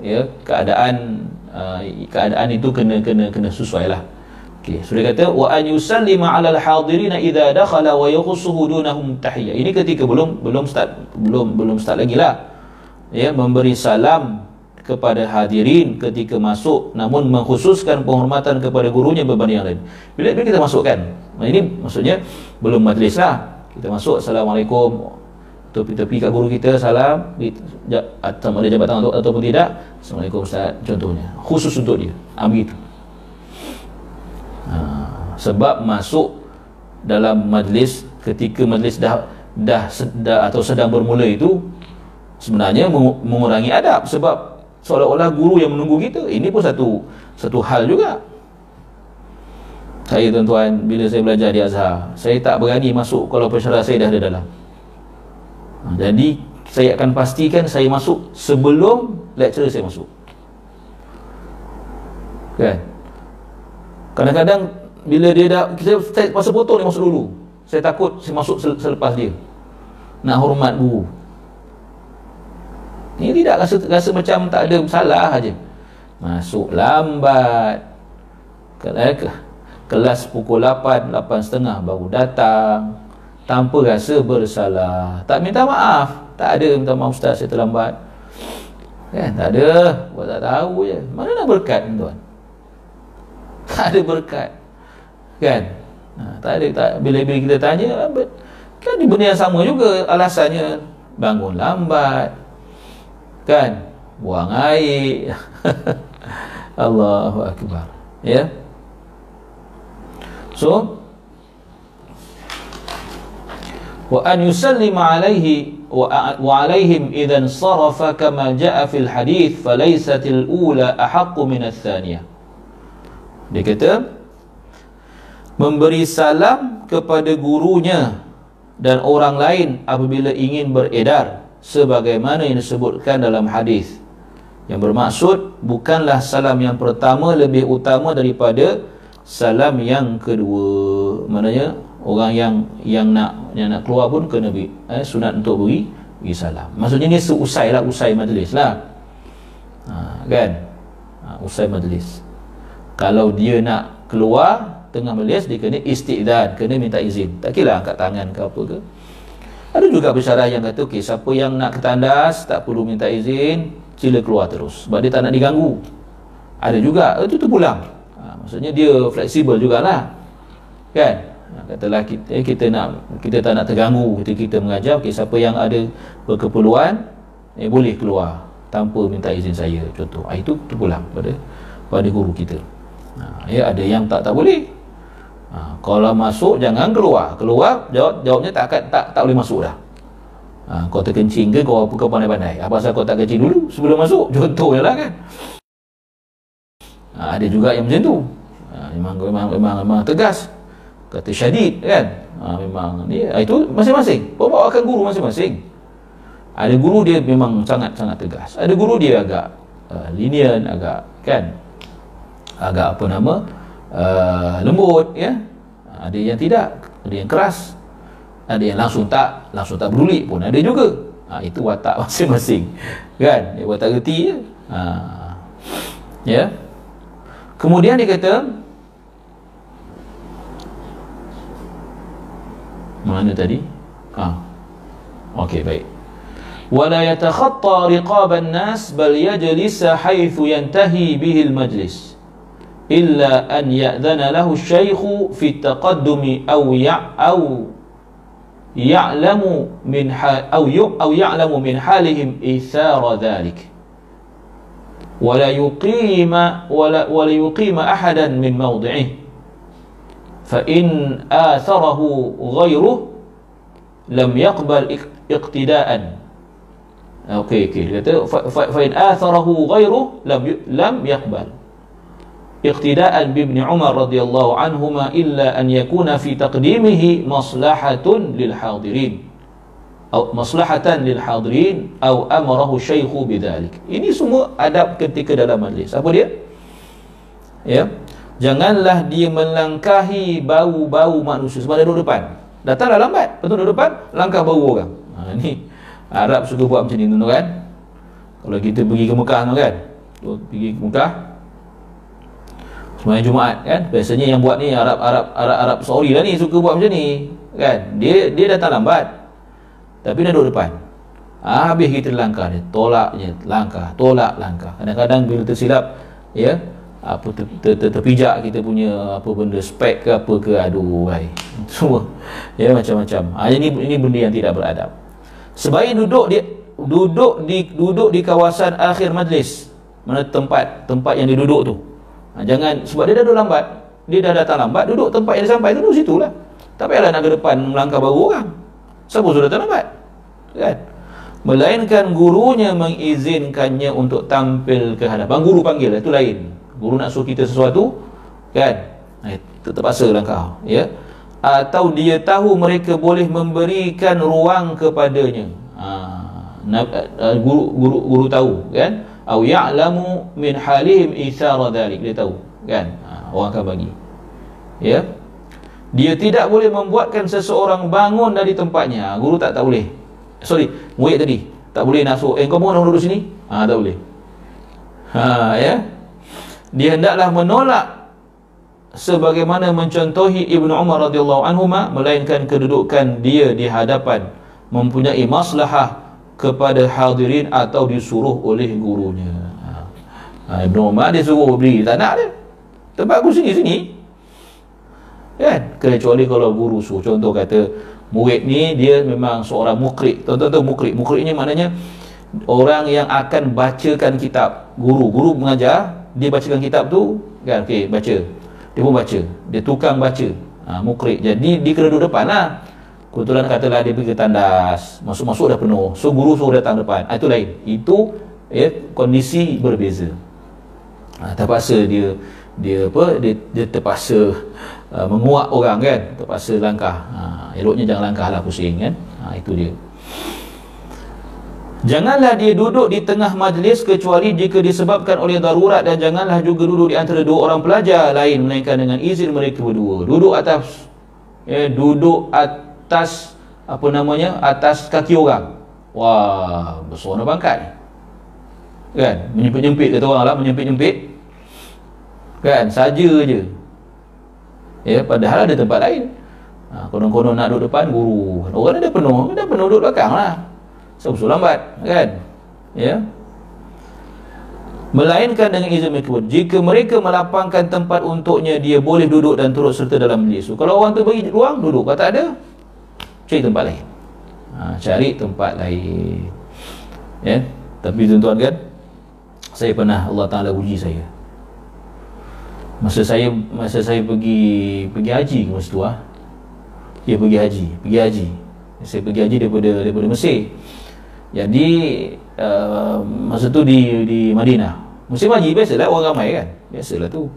ya keadaan uh, keadaan itu kena kena kena sesuai lah okey so dia kata wa an yusallima ala al-hadirin idza dakhala wa yakhussuhu dunahum tahiyya. Ini ketika belum belum start belum belum start lagi lah. Ya memberi salam kepada hadirin ketika masuk namun mengkhususkan penghormatan kepada gurunya berbanding yang lain. Bila, bila kita masukkan ini maksudnya belum majlis lah. Kita masuk Assalamualaikum tepi-tepi kat guru kita salam. Atau ada jabatan atau, ataupun tidak Assalamualaikum Ustaz. Contohnya. Khusus untuk dia. Ha, begitu. Ha, sebab masuk dalam majlis ketika majlis dah dah, dah atau sedang bermula itu sebenarnya mengurangi adab. Sebab seolah-olah guru yang menunggu kita ini pun satu satu hal juga. Saya tuan-tuan bila saya belajar di Azhar saya tak berani masuk kalau pensyarah saya dah ada dalam jadi saya akan pastikan saya masuk sebelum lecturer saya masuk kan kadang-kadang bila dia dah kita saya masa potong dia masuk dulu saya takut saya masuk selepas dia nak hormat guru ini tidak rasa rasa macam tak ada salah aja. Masuk lambat. Kelas pukul 8, 8.30 baru datang. Tanpa rasa bersalah. Tak minta maaf. Tak ada minta maaf ustaz saya terlambat. Kan? Tak ada. Buat tak tahu je. Mana nak berkat tuan? Tak ada berkat. Kan? Ha, tak ada. Tak, bila-bila kita tanya, kan di benda yang sama juga alasannya. Bangun lambat kan buang air Allahu akbar ya so wa an yusallima alaihi wa alaihim idan sarafa kama jaa fil hadith falaysat al ula ahaqqu min al thaniyah dia kata memberi salam kepada gurunya dan orang lain apabila ingin beredar sebagaimana yang disebutkan dalam hadis yang bermaksud bukanlah salam yang pertama lebih utama daripada salam yang kedua. Maknanya orang yang yang nak yang nak keluar pun kena beri eh, sunat untuk beri beri salam. Maksudnya ni seusai lah usai majlis lah. Ha, kan? Ha, usai majlis. Kalau dia nak keluar tengah majlis dia kena istiqdan kena minta izin. Tak kira angkat tangan ke apa ke. Ada juga bersyarah yang kata okay, siapa yang nak ke tandas tak perlu minta izin sila keluar terus. Sebab dia tak nak diganggu. Ada juga itu tu pulang. Ha, maksudnya dia fleksibel jugalah. Kan katalah kita eh, kita nak kita tak nak terganggu. Ketika kita mengajar okay, siapa yang ada berkeperluan eh, boleh keluar tanpa minta izin saya. Contoh ha, itu terpulang pada pada guru kita. Ha, ya ada yang tak tak boleh. Ha, kalau masuk jangan keluar. Keluar jawab jawabnya tak akan tak tak boleh masuk dah. Ha, kau terkencing ke kau apa pandai-pandai. Apa asal kau tak kencing dulu sebelum masuk contohnya lah kan? Ha, ada juga yang macam tu. Ha, memang, memang, memang, memang tegas kata syadid kan? Ha, memang. Ni ha, itu masing-masing. Bawa akan guru masing-masing. Ada guru dia memang sangat-sangat tegas. Ada guru dia agak uh, lenient agak kan? Agak apa nama? Uh, lembut ya? Ada yang tidak ada yang keras ada yang langsung tak langsung tak peduli pun ada juga. Ha, itu watak masing-masing kan? Dia watak reti je. Ha. ya? Kemudian dia kata Mana tadi? Ah. Okey, baik. Wala yatakhatta riqaban nas bal yajlisa haythu yantahi bihi al-majlis illa an ya'dhana lahu asy-syaikhu fi at-taqaddumi aw ya aw ya'lamu min aw yu aw ya'lamu min halihim ithara dhalik ولا يقيم ولا, ولا يقيم احدا من موضعه فإن آثره غيره لم يقبل اقتداء. أوكي أوكي. فإن آثره غيره لم لم يقبل. اقتداء بابن عمر رضي الله عنهما إلا أن يكون في تقديمه مصلحة للحاضرين. أو مصلحة للحاضرين أو أمره الشيخ بذلك. Ini semua adab ketika dalam majlis. Apa dia? Ya. Janganlah dia melangkahi bau-bau manusia. Sebab dia duduk depan. Datanglah lambat betul duduk depan langkah bau orang. Ha, ni. Arab suka buat macam ni tu kan? Kalau kita pergi ke Mekah tu kan? Pergi ke Mekah. Semayang Jumaat kan? Biasanya yang buat ni Arab Arab Arab Arab Saudi lah ni Suka buat macam ni Kan? Dia dia datang lambat Tapi dia duduk depan. Ha, Habis kita langkah dia. Tolak je Langkah Tolak langkah. Kadang-kadang bila tersilap Ya apa ter, ter, ter, terpijak kita punya apa benda spek ke apa ke aduh hai. Semua. Ya macam-macam. Ha, ini ini benda yang tidak beradab. Sebaik duduk di duduk di duduk di kawasan akhir majlis mana tempat tempat yang dia duduk tu. Ha, jangan sebab dia dah duduk lambat dia dah datang lambat duduk tempat yang dia sampai duduk situ lah tak payahlah nak ke depan melangkah baru orang. Siapa sudah datang lambat? Kan? Melainkan gurunya mengizinkannya untuk tampil ke hadapan. Guru panggil itu lain guru nak suruh kita sesuatu kan? Eh, terpaksa langkah ya? Atau dia tahu mereka boleh memberikan ruang kepadanya. Ha, guru guru guru tahu kan? Au ya'lamu min halihim ithara dhalik dia tahu kan? Ha, orang akan bagi ya? Dia tidak boleh membuatkan seseorang bangun dari tempatnya. Ha, guru tak tak boleh. Sorry murid tadi tak boleh nak suruh eh kau bangun duduk sini? Ha, tak boleh. Ha, ya dia hendaklah menolak sebagaimana mencontohi Ibnu Umar radhiyallahu anhu melainkan kedudukan dia di hadapan mempunyai maslahah kepada hadirin atau disuruh oleh gurunya. Ha, Ibn Umar dia suruh berdiri, tak nak dia. Tempat aku sini, sini. Kan? Kecuali kalau guru suruh. Contoh kata, murid ni dia memang seorang mukrik. Tuan-tuan mukrik. Mukrik ni maknanya orang yang akan bacakan kitab. Guru. Guru mengajar, dia bacakan kitab tu, kan? Okey, baca. Dia pun baca. Dia tukang baca. Ha, mukrik. Jadi, dia kena duduk depan lah. Kebetulan katalah dia pergi ke tandas Masuk-masuk dah penuh So guru suruh datang depan ha, Itu lain Itu ya, kondisi berbeza ha, Terpaksa dia Dia apa Dia, dia terpaksa uh, Menguak orang kan Terpaksa langkah ha, Eloknya jangan langkah lah pusing kan ha, Itu dia Janganlah dia duduk di tengah majlis kecuali jika disebabkan oleh darurat dan janganlah juga duduk di antara dua orang pelajar lain melainkan dengan izin mereka berdua. Duduk atas ya, duduk atas apa namanya? atas kaki orang. Wah, besar bangkat Kan? Menyempit-nyempit kata orang lah, menyempit-nyempit. Kan? Saja je. Ya, padahal ada tempat lain. Ha, konon-konon nak duduk depan guru. Orang dah penuh, dah penuh duduk belakang lah sebab lambat kan? Ya? Melainkan dengan izin mereka jika mereka melapangkan tempat untuknya dia boleh duduk dan turut serta dalam majlis kalau orang tu bagi ruang duduk. Kalau tak ada cari tempat lain. Ha, cari tempat lain. Ya? Tapi tuan-tuan kan saya pernah Allah Taala uji saya. Masa saya masa saya pergi pergi haji ke masa tu ah. Dia pergi haji pergi haji. Saya pergi haji daripada daripada Mesir jadi uh, masa tu di di Madinah. Musim haji biasalah orang ramai kan. Biasalah tu.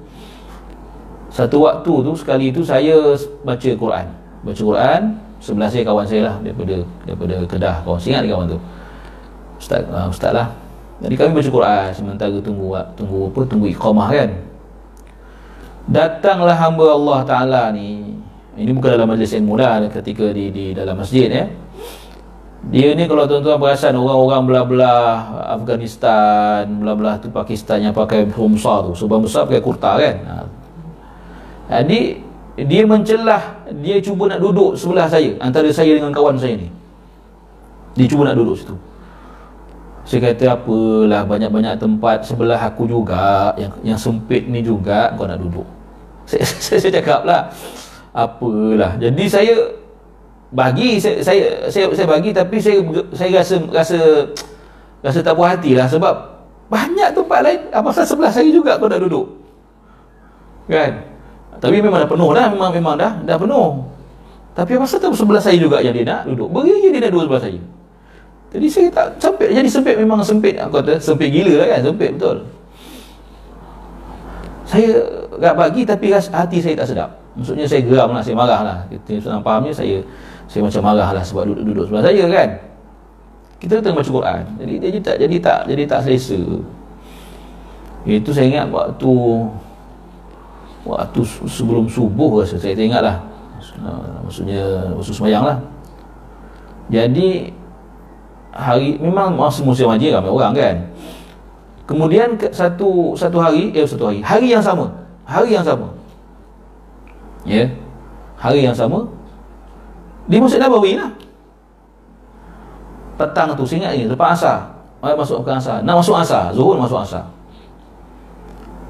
Satu waktu tu sekali tu saya baca Quran. Baca Quran sebelah saya kawan saya lah daripada daripada Kedah saya ingat kawan tu. Ustaz uh, ustaz lah. Jadi kami baca Quran sementara tunggu tunggu apa tunggu iqamah kan. Datanglah hamba Allah Taala ni. Ini bukan dalam majlis ilmu lah ketika di di dalam masjid ya. Dia ni kalau tuan-tuan perasan orang-orang belah-belah Afghanistan, belah-belah tu Pakistan yang pakai homsa tu, sebab besar pakai kurta kan. Ha. Jadi dia mencelah, dia cuba nak duduk sebelah saya, antara saya dengan kawan saya ni. Dia cuba nak duduk situ. Saya kata apalah banyak-banyak tempat sebelah aku juga yang yang sempit ni juga kau nak duduk. Saya saya, saya cakap lah apalah. Jadi saya bagi saya, saya saya bagi tapi saya saya rasa rasa rasa tak puas hati lah sebab banyak tempat lain apa sebelah saya juga kau nak duduk. Kan? Tapi memang dah penuh dah memang memang dah dah penuh. Tapi apa tu sebelah saya juga yang dia nak duduk. Beri je dia nak duduk sebelah saya. Jadi saya tak sempit jadi sempit memang sempit. Aku kata sempit gila lah kan sempit betul. Saya tak bagi tapi hati saya tak sedap. Maksudnya saya geram lah saya marah lah kita senang fahamnya saya saya macam marah lah sebab duduk-duduk sebelah saya kan. Kita tengah baca Quran. Jadi dia tak jadi tak jadi tak selesa. Itu saya ingat waktu waktu sebelum subuh rasa saya ingat lah maksudnya waktu semayang lah jadi hari memang masa musim haji ramai orang kan. Kemudian satu satu hari eh satu hari. Hari yang sama. Hari yang sama. Ya. Yeah. hari yang sama di Masjid Nabawi lah. Petang tu saya ingat ni lepas asar Ayat masuk ke asar. Nak masuk asar zuhur masuk asar.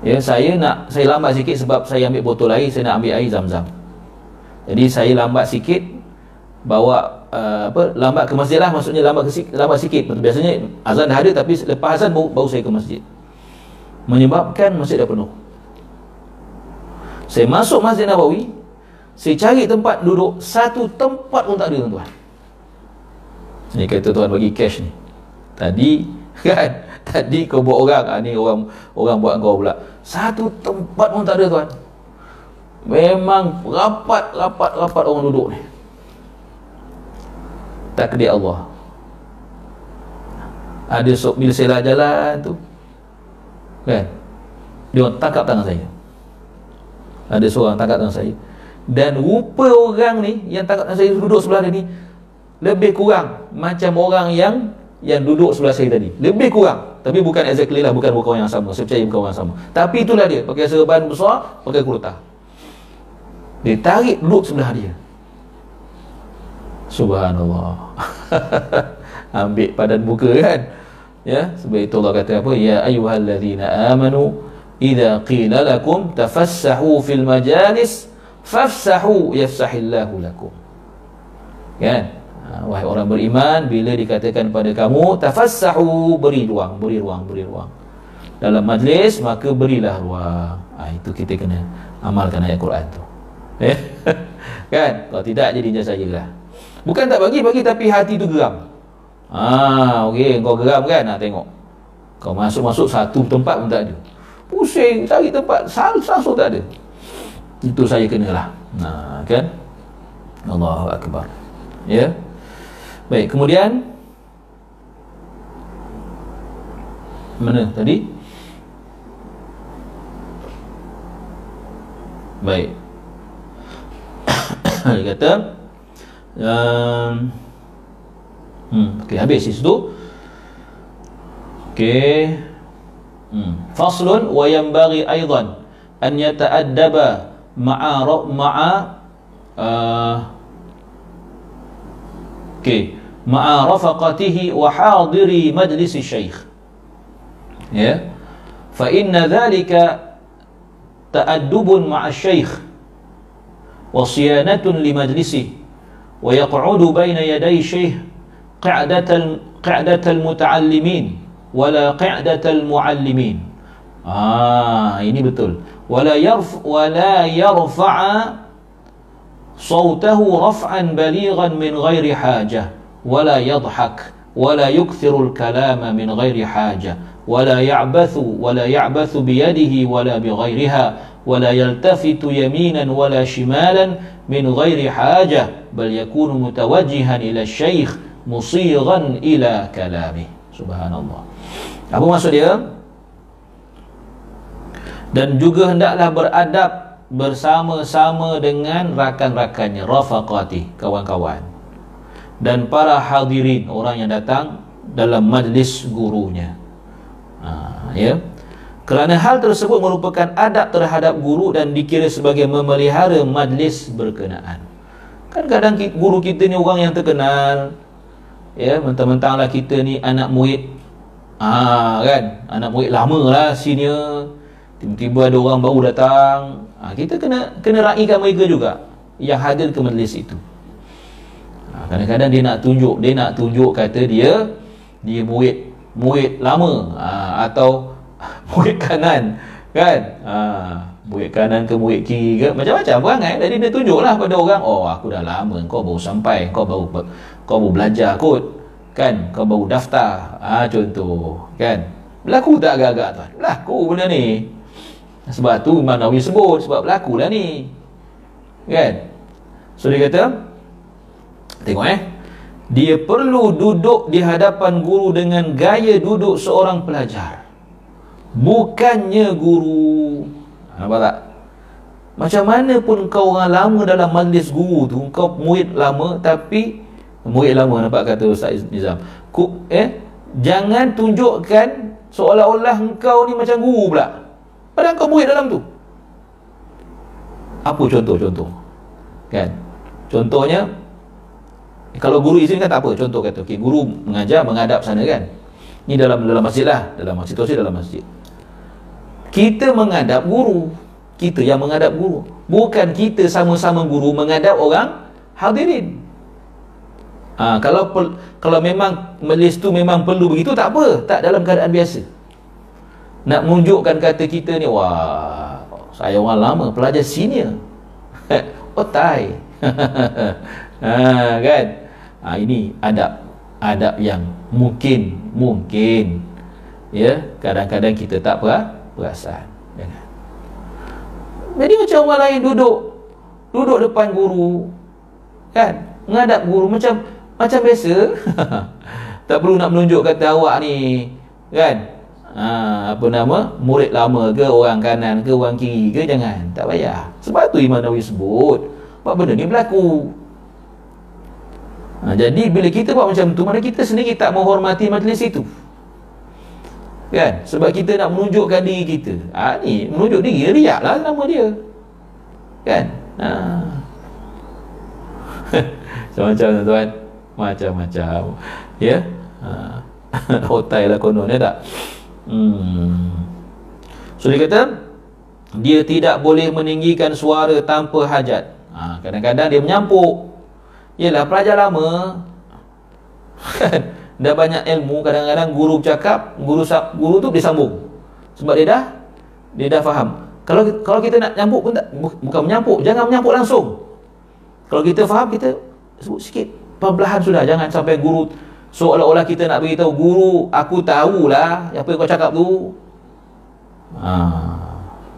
Ya saya nak saya lambat sikit sebab saya ambil botol air saya nak ambil air zam-zam. Jadi saya lambat sikit bawa uh, apa lambat ke masjid lah maksudnya lambat ke lambat sikit. Biasanya azan dah ada tapi lepas azan baru, baru saya ke masjid. Menyebabkan masjid dah penuh. Saya masuk masjid Nabawi saya cari tempat duduk Satu tempat pun tak ada tuan. Ni kata tuan bagi cash ni. Tadi kan? Tadi kau buat orang ha, Ni orang orang buat kau pula. Satu tempat pun tak ada tuan. Memang rapat Rapat rapat orang duduk ni. Takdir Allah. Ada sok bila saya lah jalan tu Kan? Dia orang tangkap tangan saya. Ada seorang tangkap tangan saya dan rupa orang ni yang takut saya duduk sebelah dia ni lebih kurang macam orang yang yang duduk sebelah saya tadi. Lebih kurang. Tapi bukan exactly lah bukan bukan yang sama. Saya percaya bukan orang sama. Tapi itulah dia. Pakai serban besar pakai kurta. Dia tarik duduk sebelah dia. Subhanallah. Ambil padan muka kan? Ya sebab itu Allah kata apa? Ya ayyuhallazina amanu idza qila lakum tafassahu fil majalis fafsahu yafsahillahu lakum. Kan? Ha, wahai orang beriman bila dikatakan pada kamu tafassahu beri ruang beri ruang beri ruang. Dalam majlis maka berilah ruang. Ha, itu kita kena amalkan ayat Quran tu. Eh? Kan? Kalau tidak jadi jasa lah. Bukan tak bagi bagi tapi hati tu geram. Ah okey kau geram kan? Nak tengok. Kau masuk-masuk satu tempat pun tak ada. Pusing cari tempat satu tak ada itu saya kenalah. Nah kan? Allahu akbar. Ya? Baik kemudian? Mana tadi? Baik. Dia kata um, hmm, ok habis di situ. Ok hmm. faslun wa yanbaghi aidan an yata'addaba مع مع آه كي مع رفقته وحاضري مجلس الشيخ yeah. فإن ذلك تأدب مع الشيخ وصيانة لمجلسه ويقعد بين يدي الشيخ قعدة قعدة المتعلمين ولا قعدة المعلمين. آه ini betul. ولا يرف ولا يرفع صوته رفعا بليغا من غير حاجة. ولا يضحك ولا يكثر الكلام من غير حاجة. ولا يعبث ولا يعبث بيده ولا بغيرها. ولا يلتفت يمينا ولا شمالا من غير حاجة. بل يكون متوجها إلى الشيخ مصيغا إلى كلامه. سبحان الله. Maksud dia? Dan juga hendaklah beradab bersama-sama dengan rakan-rakannya rafaqati kawan-kawan dan para hadirin orang yang datang dalam majlis gurunya ha, ya kerana hal tersebut merupakan adab terhadap guru dan dikira sebagai memelihara majlis berkenaan. Kan kadang guru kita ni orang yang terkenal. Ya, mentang-mentanglah kita ni anak murid. Ah kan? Anak murid lama lah senior. Tiba-tiba ada orang baru datang. Ah kita kena kena raikan mereka juga yang hadir ke majlis itu. Ah, kadang-kadang dia nak tunjuk, dia nak tunjuk kata dia dia murid murid lama ah, atau murid kanan kan? Ha, murid kanan ke murid kiri ke macam-macam perangai. Jadi dia tunjuklah pada orang oh aku dah lama kau baru sampai kau baru kau baru belajar kot kan? Kau baru daftar. Ha, contoh kan? Berlaku tak agak-agak tuan berlaku benda ni sebab tu Imam Nawawi sebut sebab berlaku lah ni. Kan? So dia kata tengok eh. Dia perlu duduk di hadapan guru dengan gaya duduk seorang pelajar. Bukannya guru. Nampak tak? Macam mana pun kau orang lama dalam majlis guru tu kau murid lama tapi murid lama nampak kata Ustaz Nizam. Ku, eh jangan tunjukkan seolah-olah engkau ni macam guru pula padahal kau murid dalam tu. Apa contoh-contoh? Kan? Contohnya kalau guru izin kan tak apa. Contoh kata okay, guru mengajar menghadap sana kan? Ni dalam dalam masjid lah. Dalam situasi dalam masjid. Kita menghadap guru. Kita yang menghadap guru. Bukan kita sama-sama guru menghadap orang hadirin. Ha, kalau kalau memang majlis tu memang perlu begitu tak apa. Tak dalam keadaan biasa nak menunjukkan kata kita ni wah saya orang lama pelajar senior. Otai ha, kan? Ha, ini adab adab yang mungkin mungkin. Ya kadang-kadang kita tak apa perasaan. Jangan jadi macam orang lain duduk duduk depan guru kan? Menghadap guru macam macam biasa. Tak perlu nak menunjuk kata awak ni kan ha, apa nama? Murid lama ke orang kanan ke orang kiri ke jangan. Tak payah. Sebab tu Imam Nawawi sebut apa benda ni berlaku. Ha, jadi bila kita buat macam tu mana kita sendiri tak menghormati majlis itu? Kan? Sebab kita nak menunjukkan diri kita. Ha, ni menunjuk diri riak lah nama dia. Kan? Ha. macam-macam tuan macam-macam. Ya? Ha. otai lah konon ya tak hmm. so dia kata dia tidak boleh meninggikan suara tanpa hajat. Ha. kadang-kadang dia menyampuk. Yelah pelajar lama dah banyak ilmu kadang-kadang guru bercakap guru guru tu dia sambung sebab dia dah dia dah faham. Kalau kalau kita nak nyampuk pun tak bukan menyampuk jangan menyampuk langsung. Kalau kita faham kita sebut sikit. Perlahan sudah jangan sampai guru seolah-olah kita nak beritahu guru aku tahulah apa yang kau cakap tu ha,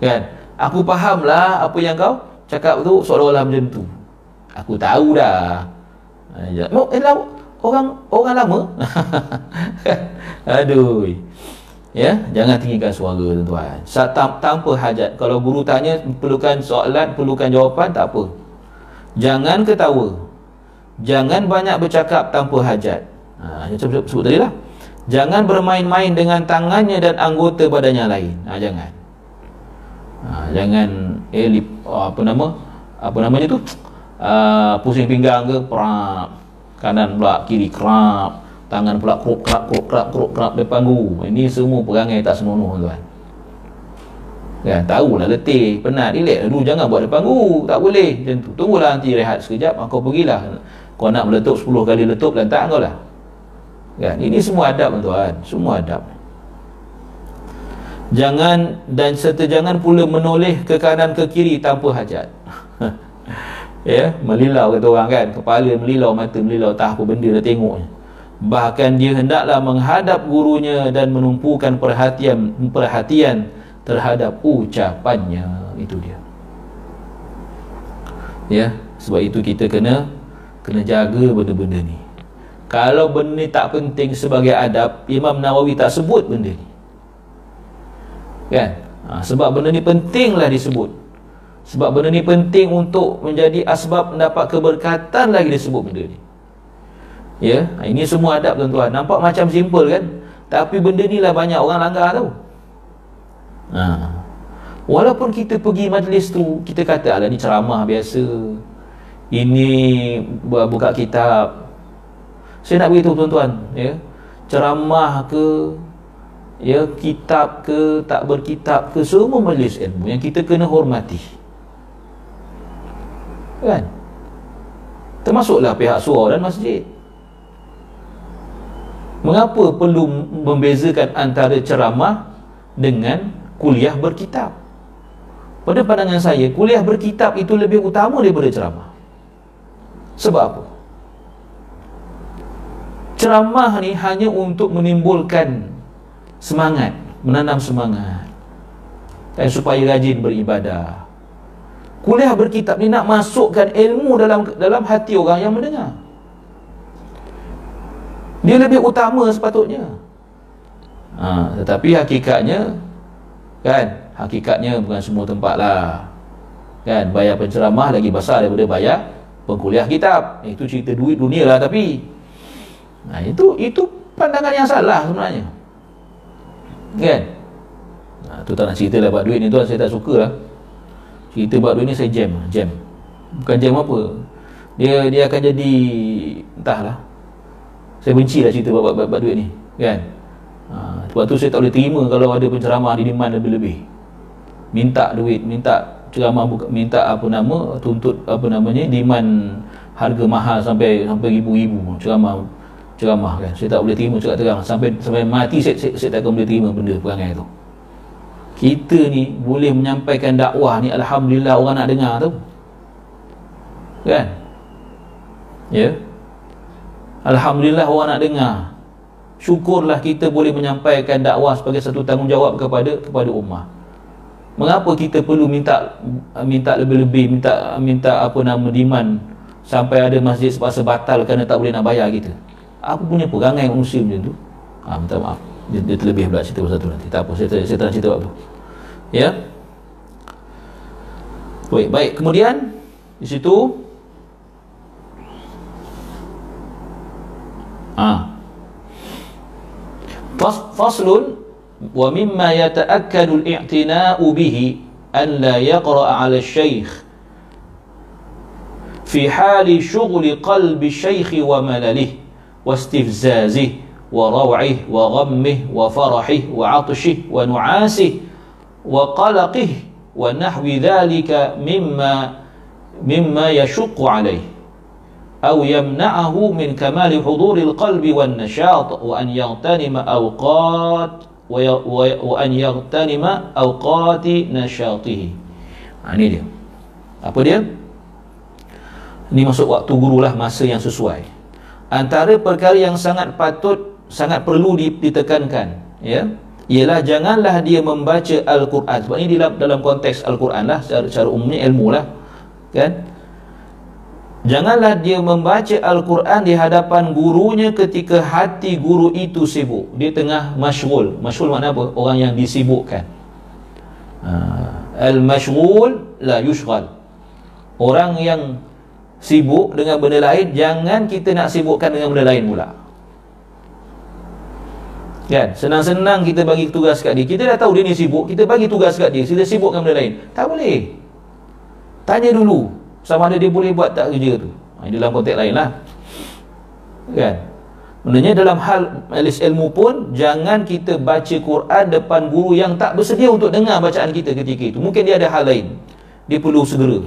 kan? Aku fahamlah apa yang kau cakap tu seolah-olah macam tu. Aku tahu dah ha, eh, orang orang lama. Aduh. Ya jangan tinggikan suara tuan-tuan. Tanpa hajat. Kalau guru tanya perlukan soalan perlukan jawapan tak apa. Jangan ketawa. Jangan banyak bercakap tanpa hajat ha macam sebut, sebut tadi lah. Jangan bermain-main dengan tangannya dan anggota badannya lain. Ha jangan. Ha, jangan eh lip, apa nama apa namanya tu? Uh, pusing pinggang ke perap kanan pula kiri kerap tangan pula kruk krap kruk krap kruk krap depan guru. Ini semua perangai tak senonoh tuan. Kan? Tahulah letih penat relax dulu jangan buat depan guru. Tak boleh. Macam tu. Tunggulah nanti rehat sekejap. Kau pergilah. Kau nak meletup 10 kali letup lantak kau lah kan? Ini semua adab tuan. Semua adab. Jangan dan serta jangan pula menoleh ke kanan ke kiri tanpa hajat. Ya melilau kata orang kan. Kepala melilau mata melilau tak apa benda dah tengoknya bahkan dia hendaklah menghadap gurunya dan menumpukan perhatian perhatian terhadap ucapannya. Itu dia. Ya sebab itu kita kena kena jaga benda-benda ni kalau benda ni tak penting sebagai adab Imam Nawawi tak sebut benda ni kan ha, sebab benda ni pentinglah disebut sebab benda ni penting untuk menjadi asbab mendapat keberkatan lagi disebut benda ni Ya, ini semua adab tuan-tuan. Nampak macam simple kan? Tapi benda ni lah banyak orang langgar tau. Ha. Walaupun kita pergi majlis tu, kita kata ala ni ceramah biasa. Ini buka kitab. Saya nak beritahu tuan-tuan, ya. Ceramah ke ya kitab ke tak berkitab ke semua majlis ilmu yang kita kena hormati. Kan? Termasuklah pihak surau dan masjid. Mengapa perlu membezakan antara ceramah dengan kuliah berkitab? Pada pandangan saya, kuliah berkitab itu lebih utama daripada ceramah. Sebab apa? Ceramah ni hanya untuk menimbulkan semangat, menanam semangat. Dan supaya rajin beribadah. Kuliah berkitab ni nak masukkan ilmu dalam dalam hati orang yang mendengar. Dia lebih utama sepatutnya ha, Tetapi hakikatnya Kan Hakikatnya bukan semua tempat lah Kan Bayar penceramah lagi besar daripada bayar Pengkuliah kitab Itu cerita duit dunia lah tapi nah, Itu itu pandangan yang salah sebenarnya. Kan? Nah, Tu tak nak cerita lah buat duit ni tuan Saya tak suka lah. Cerita buat duit ni saya jam Jam. Bukan jam apa. Dia dia akan jadi Entahlah saya benci lah cerita buat, buat, buat duit ni kan? Ha, sebab tu saya tak boleh terima kalau ada penceramah di demand lebih-lebih. Minta duit minta ceramah buka, minta apa nama tuntut apa namanya demand harga mahal sampai sampai ribu-ribu ceramah ceramah kan saya tak boleh terima cakap terang sampai sampai mati saya, saya, saya tak akan boleh terima benda perangai tu kita ni boleh menyampaikan dakwah ni Alhamdulillah orang nak dengar tu kan ya yeah? Alhamdulillah orang nak dengar Syukurlah kita boleh menyampaikan dakwah sebagai satu tanggungjawab kepada kepada ummah. Mengapa kita perlu minta minta lebih-lebih minta minta apa nama diman sampai ada masjid sepaksa batal kerana tak boleh nak bayar kita aku punya perangai dengan muslim macam tu. Ha, minta maaf. Dia, dia terlebih pula cerita pasal tu nanti. Tak apa saya, saya tak nak cerita apa. Ya? Baik, baik. Kemudian di situ ah Fas faslun wa mimma yata'akkadu al-i'tina'u bihi an la yaqra' 'ala al-shaykh fi hali shughli qalbi al-shaykh wa malalih واستفزازه وروعه وغمه وفرحه وعطشه ونعاسه وقلقه ونحو ذلك مما مما يشق عليه أو يمنعه من كمال حضور القلب والنشاط وأن يغتنم أوقات وأن يغتنم أوقات نشاطه. Ini dia. Apa dia? Ini masuk waktu guru lah masa yang sesuai. Antara perkara yang sangat patut sangat perlu ditekankan ya ialah janganlah dia membaca Al-Quran sebab ini dalam, dalam konteks Al-Quran lah secara, secara umumnya ilmu lah kan Janganlah dia membaca Al-Quran di hadapan gurunya ketika hati guru itu sibuk. Dia tengah masyghul. Masyghul makna apa? Orang yang disibukkan. Ha. Al-masyghul la yushghal. Orang yang sibuk dengan benda lain, jangan kita nak sibukkan dengan benda lain pula. Kan? Senang-senang kita bagi tugas kat dia. Kita dah tahu dia ni sibuk, kita bagi tugas kat dia. Sila sibuk dengan benda lain. Tak boleh. Tanya dulu sama ada dia boleh buat tak kerja tu ha, dalam konteks lain lah kan Menanya dalam hal majlis ilmu pun Jangan kita baca Quran depan guru yang tak bersedia untuk dengar bacaan kita ketika itu Mungkin dia ada hal lain Dia perlu segera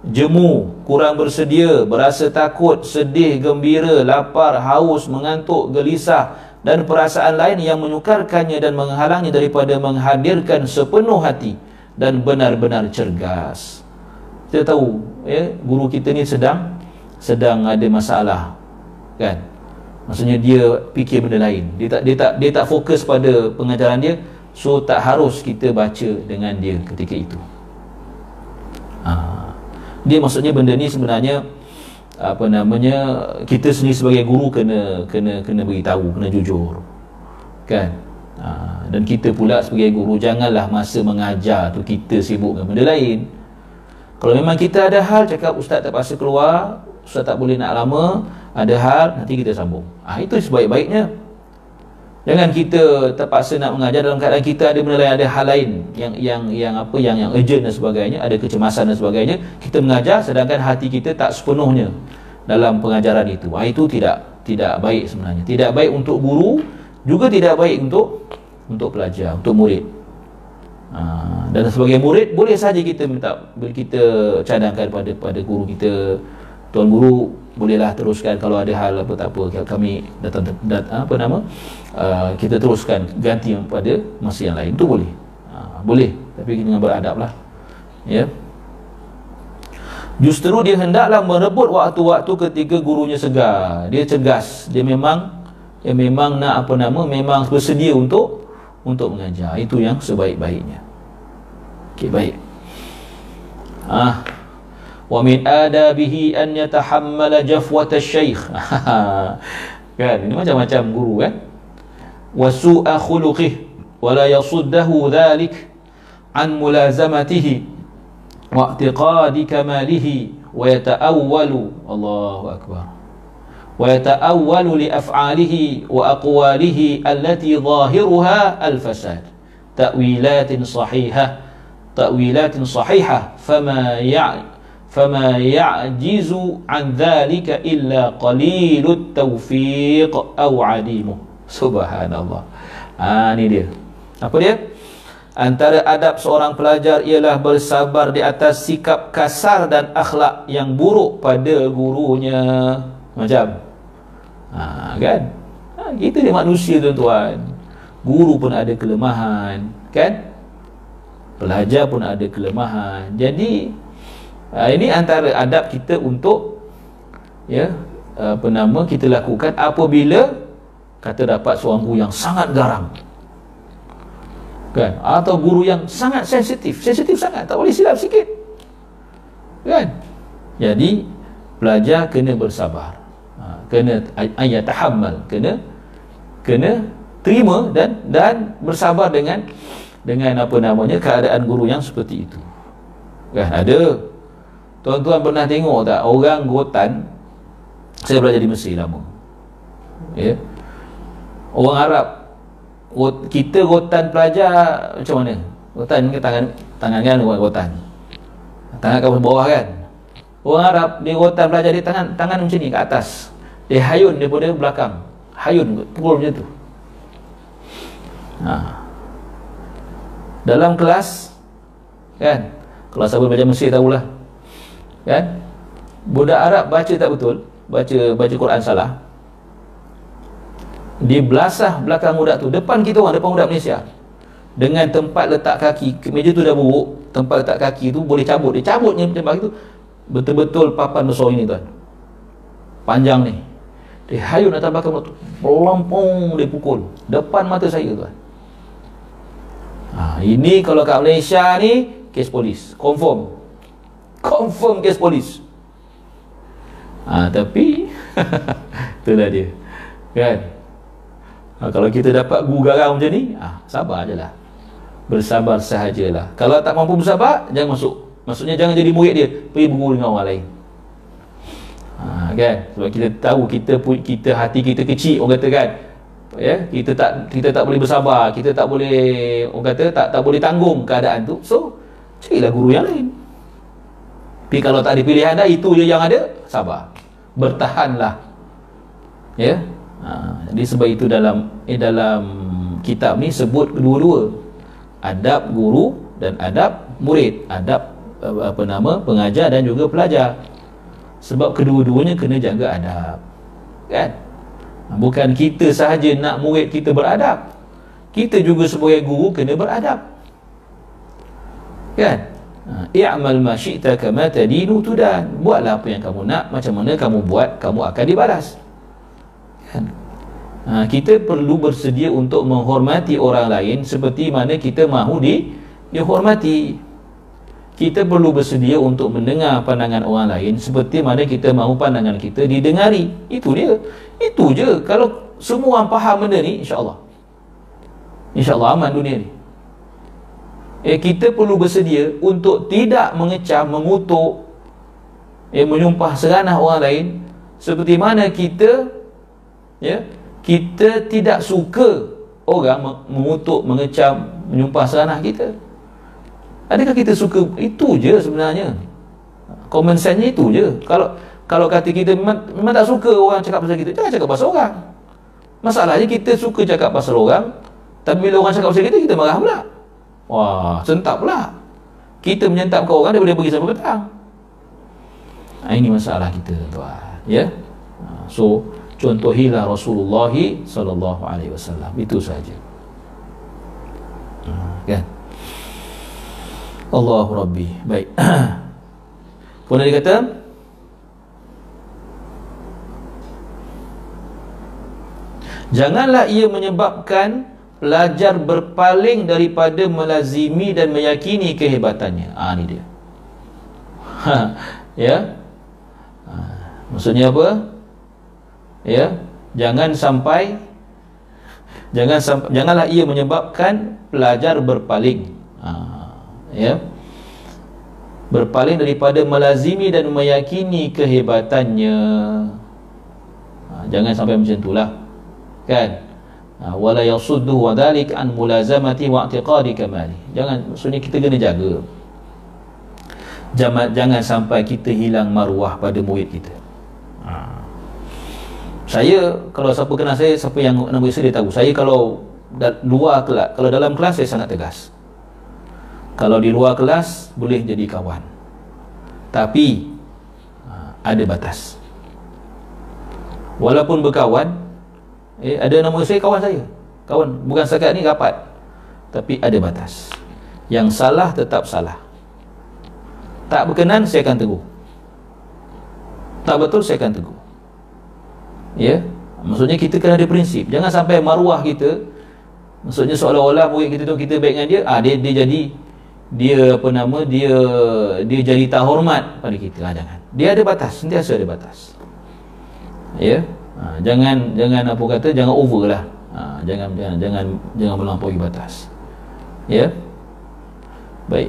Jemu, kurang bersedia, berasa takut, sedih, gembira, lapar, haus, mengantuk, gelisah Dan perasaan lain yang menyukarkannya dan menghalangnya daripada menghadirkan sepenuh hati Dan benar-benar cergas. Kita tahu ya guru kita ni sedang sedang ada masalah kan? Maksudnya dia fikir benda lain. Dia tak dia tak dia tak fokus pada pengajaran dia so tak harus kita baca dengan dia ketika itu. Ha. Dia maksudnya benda ni sebenarnya apa namanya kita sendiri sebagai guru kena kena kena beritahu kena jujur kan ha. dan kita pula sebagai guru janganlah masa mengajar tu kita sibuk dengan benda lain kalau memang kita ada hal cakap ustaz terpaksa keluar, ustaz tak boleh nak lama, ada hal nanti kita sambung. Ah itu sebaik-baiknya. Jangan kita terpaksa nak mengajar dalam keadaan kita ada benda lain, ada hal lain yang yang yang apa yang yang urgent dan sebagainya, ada kecemasan dan sebagainya, kita mengajar sedangkan hati kita tak sepenuhnya dalam pengajaran itu. Ah itu tidak tidak baik sebenarnya. Tidak baik untuk guru, juga tidak baik untuk untuk pelajar, untuk murid. Ha, dan sebagai murid boleh saja kita minta kita cadangkan pada pada guru kita tuan guru bolehlah teruskan kalau ada hal apa tak apa. Kami datang dat, apa nama uh, kita teruskan ganti pada masa yang lain. Itu boleh. Ha, boleh. Tapi dengan beradab lah ya. Justru dia hendaklah merebut waktu-waktu ketika gurunya segar. Dia cegas dia memang dia memang nak apa nama memang bersedia untuk untuk mengajar. Itu yang sebaik-baiknya. Okey baik. Ah ومن آدابه أن يتحمل جفوة الشيخ. كان ما جمع جمع قروا وسوء خلقه ولا يصده ذلك عن ملازمته واعتقاد كماله ويتأول الله أكبر ويتأول لأفعاله وأقواله التي ظاهرها الفساد. تأويلات صحيحة تأويلات صحيحة فما يعني فما يعجز عن ذلك إلا قليل التوفيق أو عديمه سبحان الله ha, ini dia apa dia antara adab seorang pelajar ialah bersabar di atas sikap kasar dan akhlak yang buruk pada gurunya macam ha, kan ha, kita ni manusia tuan-tuan guru pun ada kelemahan kan pelajar pun ada kelemahan jadi uh, ini antara adab kita untuk ya apa nama kita lakukan apabila kata dapat seorang guru yang sangat garang. Kan? Atau guru yang sangat sensitif. Sensitif sangat tak boleh silap sikit. Kan? Jadi pelajar kena bersabar. Ha, kena ayat tahammal kena kena terima dan dan bersabar dengan dengan apa namanya keadaan guru yang seperti itu. Kan? Ada tuan-tuan pernah tengok tak orang gotan saya belajar di Mesir lama. Ya. Orang Arab kita gotan pelajar macam mana? Gotan ke tangan tangan kan gotan. Tangan ke bawah kan? Orang Arab dia gotan pelajar dia tangan tangan macam ni ke atas. Dia hayun daripada belakang. Hayun pukul macam tu. Ha. Dalam kelas kan? Kalau siapa belajar Mesir tahulah kan? Budak Arab baca tak betul? Baca baca Quran salah. Di belasah belakang budak tu depan kita orang depan budak Malaysia. Dengan tempat letak kaki meja tu dah buruk tempat letak kaki tu boleh cabut. Dia cabutnya macam tu. Betul-betul papan besar ini tuan. Panjang ni. Dia hayun atas belakang tu. Pelompong dia pukul. Depan mata saya tuan. Ha, ini kalau kat Malaysia ni kes polis, confirm. Confirm kes polis. ha, tapi itulah dia. Kan? Ha, kalau kita dapat guru garang macam ni ha, sabar je lah. Bersabar sahajalah kalau tak mampu bersabar jangan masuk. Maksudnya jangan jadi murid dia. Pergi berguru dengan orang lain. Ha, kan? Sebab kita tahu kita kita hati kita kecil orang kata kan? Ya kita tak kita tak boleh bersabar. Kita tak boleh orang kata tak tak boleh tanggung keadaan tu. So carilah guru yang lain tapi kalau tak ada pilihan dah itu je yang ada sabar. Bertahanlah. Ya? Ha, jadi sebab itu dalam eh, dalam kitab ni sebut kedua-dua. Adab guru dan adab murid. Adab apa nama pengajar dan juga pelajar. Sebab kedua-duanya kena jaga adab. Kan? Bukan kita sahaja nak murid kita beradab. Kita juga sebagai guru kena beradab. Kan? ha, i'mal ma syi'ta kama tadinu tudan. Buatlah apa yang kamu nak macam mana kamu buat kamu akan dibalas. Kan? Ha, kita perlu bersedia untuk menghormati orang lain seperti mana kita mahu di dihormati. Kita perlu bersedia untuk mendengar pandangan orang lain seperti mana kita mahu pandangan kita didengari. Itu dia. Itu je. Kalau semua orang faham benda ni insyaAllah insyaAllah aman dunia ni eh, kita perlu bersedia untuk tidak mengecam, mengutuk eh, menyumpah seranah orang lain seperti mana kita ya kita tidak suka orang mengutuk, mengecam, menyumpah seranah kita. Adakah kita suka itu je sebenarnya? Common sense itu je. Kalau kalau kata kita memang, memang tak suka orang cakap pasal kita, jangan cakap pasal orang. Masalahnya kita suka cakap pasal orang, tapi bila orang cakap pasal kita, kita marah pula. Wah, sentap pula. Kita menyentap ke orang daripada pergi sampai petang. Ha, ini masalah kita tuan. Ya. So, contohilah Rasulullah sallallahu alaihi wasallam itu saja kan Allahu Rabbi baik Kemudian dia kata Janganlah ia menyebabkan pelajar berpaling daripada melazimi dan meyakini kehebatannya. Ah ni dia. Ha, ya. Ha, maksudnya apa? ya jangan sampai jangan sampai, janganlah ia menyebabkan pelajar berpaling ha, ya berpaling daripada melazimi dan meyakini kehebatannya ha, jangan sampai macam itulah kan ha, wala yasuddu wa dhalik an mulazamati wa i'tiqadi kamali. Jangan maksudnya kita kena jaga. Jangan, jangan sampai kita hilang maruah pada murid kita. Ha saya kalau siapa kenal saya siapa yang nama saya dia tahu. Saya kalau luar kelas kalau dalam kelas saya sangat tegas. Kalau di luar kelas boleh jadi kawan. Tapi ha, ada batas. Walaupun berkawan eh ada nama saya kawan saya. Kawan bukan setakat ni rapat. Tapi ada batas. Yang salah tetap salah. Tak berkenan saya akan tegur. Tak betul saya akan tegur. Ya? Maksudnya kita kena ada prinsip. Jangan sampai maruah kita maksudnya seolah-olah murid kita tu kita baik dengan dia ah dia dia jadi dia apa nama dia dia jadi tak hormat pada kita. Ah, jangan. Dia ada batas sentiasa ada batas. Ya ha, jangan jangan apa kata jangan over lah. Ha, jangan jangan jangan jangan melampaui batas. Ya? Baik.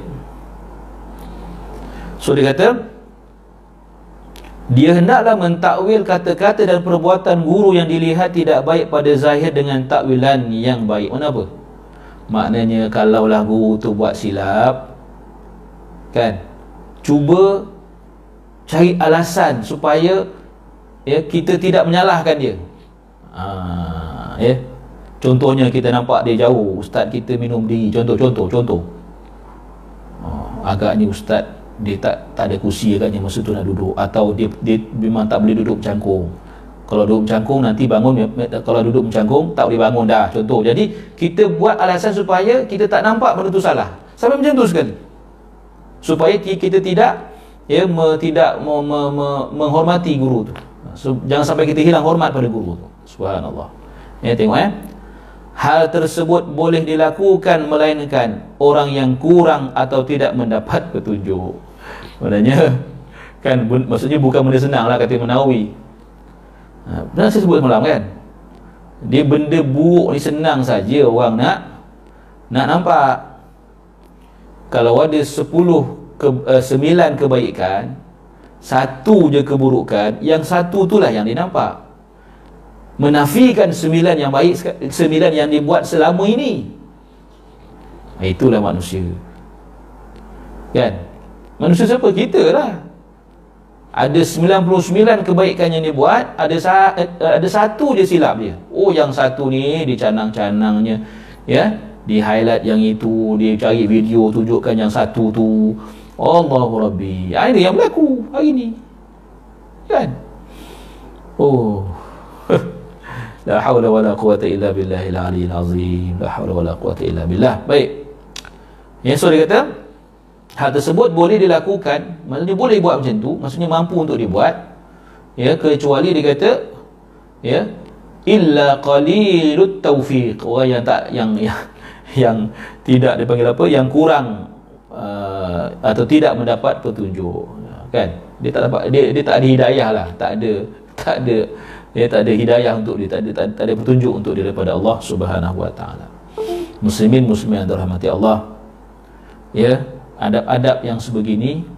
So dia kata dia hendaklah mentakwil kata-kata dan perbuatan guru yang dilihat tidak baik pada zahir dengan takwilan yang baik. Kenapa? Maknanya kalaulah guru tu buat silap kan? Cuba cari alasan supaya ya kita tidak menyalahkan dia. Ha, ya. Contohnya kita nampak dia jauh, ustaz kita minum di contoh contoh contoh. Oh, agaknya ustaz dia tak tak ada kursi agaknya masa tu nak duduk. Atau dia dia memang tak boleh duduk mencangkung kalau duduk mencangkung nanti bangun kalau duduk mencangkung tak boleh bangun dah. Contoh. Jadi kita buat alasan supaya kita tak nampak benda tu salah. Sampai macam tu sekali. Supaya kita tidak ya me, tidak me, me, me, menghormati guru tu so, jangan sampai kita hilang hormat pada guru tu. Subhanallah. Ya tengok eh. Hal tersebut boleh dilakukan melainkan orang yang kurang atau tidak mendapat petunjuk. Maknanya kan maksudnya bukan benda senang lah kata Menawi. Ha, benar saya sebut semalam kan? Dia benda buruk ni senang saja orang nak nak nampak. Kalau ada 10 ke, uh, 9 kebaikan satu je keburukan yang satu itulah yang dia nampak. Menafikan sembilan yang baik sembilan yang dibuat selama ini. Itulah manusia. Kan? Manusia siapa? Kita lah. Ada 99 kebaikan yang dia buat ada eh, ada satu je silap dia. Oh yang satu ni dicanang-canangnya ya? Di highlight yang itu dia cari video tunjukkan yang satu tu Allahu Rabbi. Ah, ini yang berlaku hari ni. Kan? Oh. La hawla wala quwata illa billahil aliyil azim. La hawla wala quwata illa billah. Baik. Yang so dia kata hal tersebut boleh dilakukan. Maksudnya boleh buat macam tu. Maksudnya mampu untuk dibuat. Ya kecuali dia kata ya illa qalilut taufiq orang yang tak yang yang, yang tidak dipanggil apa yang kurang uh, atau tidak mendapat petunjuk. Kan? Dia tak dapat dia dia tak ada hidayah lah. Tak ada tak ada dia tak ada hidayah untuk dia tak ada tak, tak ada petunjuk untuk dia daripada Allah Subhanahu wa taala. Muslimin muslimin yang dirahmati Allah ya adab-adab yang sebegini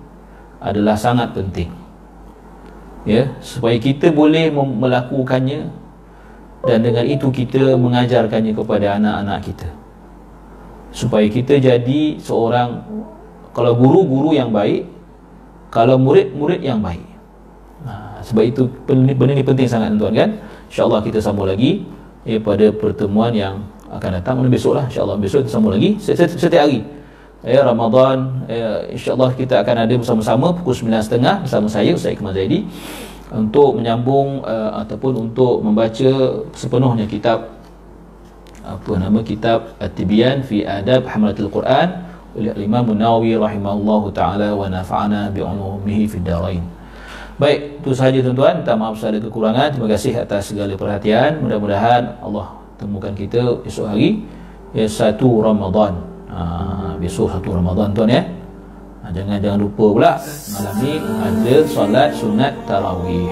adalah sangat penting. Ya supaya kita boleh melakukannya dan dengan itu kita mengajarkannya kepada anak-anak kita supaya kita jadi seorang kalau guru-guru yang baik kalau murid-murid yang baik. Ha, sebab itu benda ni penting sangat tuan kan? insyaAllah kita sambung lagi eh, pada pertemuan yang akan datang. Besok lah insyaAllah besok kita sambung lagi setiap hari. Ya Ramadan ya, insyaallah kita akan ada bersama-sama pukul 9.30 bersama saya Ustaz Ikmal Zaidi untuk menyambung uh, ataupun untuk membaca sepenuhnya kitab apa nama kitab At-Tibyan fi Adab Hamlatul Quran oleh Imam Nawawi rahimahullahu taala wa nafa'ana bi ulumihi fid darain. Baik, itu sahaja tuan-tuan. Minta maaf ada kekurangan. Terima kasih atas segala perhatian. Mudah-mudahan Allah temukan kita esok hari ya satu Ramadan ha, besok satu Ramadan tuan ya ha, jangan jangan lupa pula malam ni ada solat sunat tarawih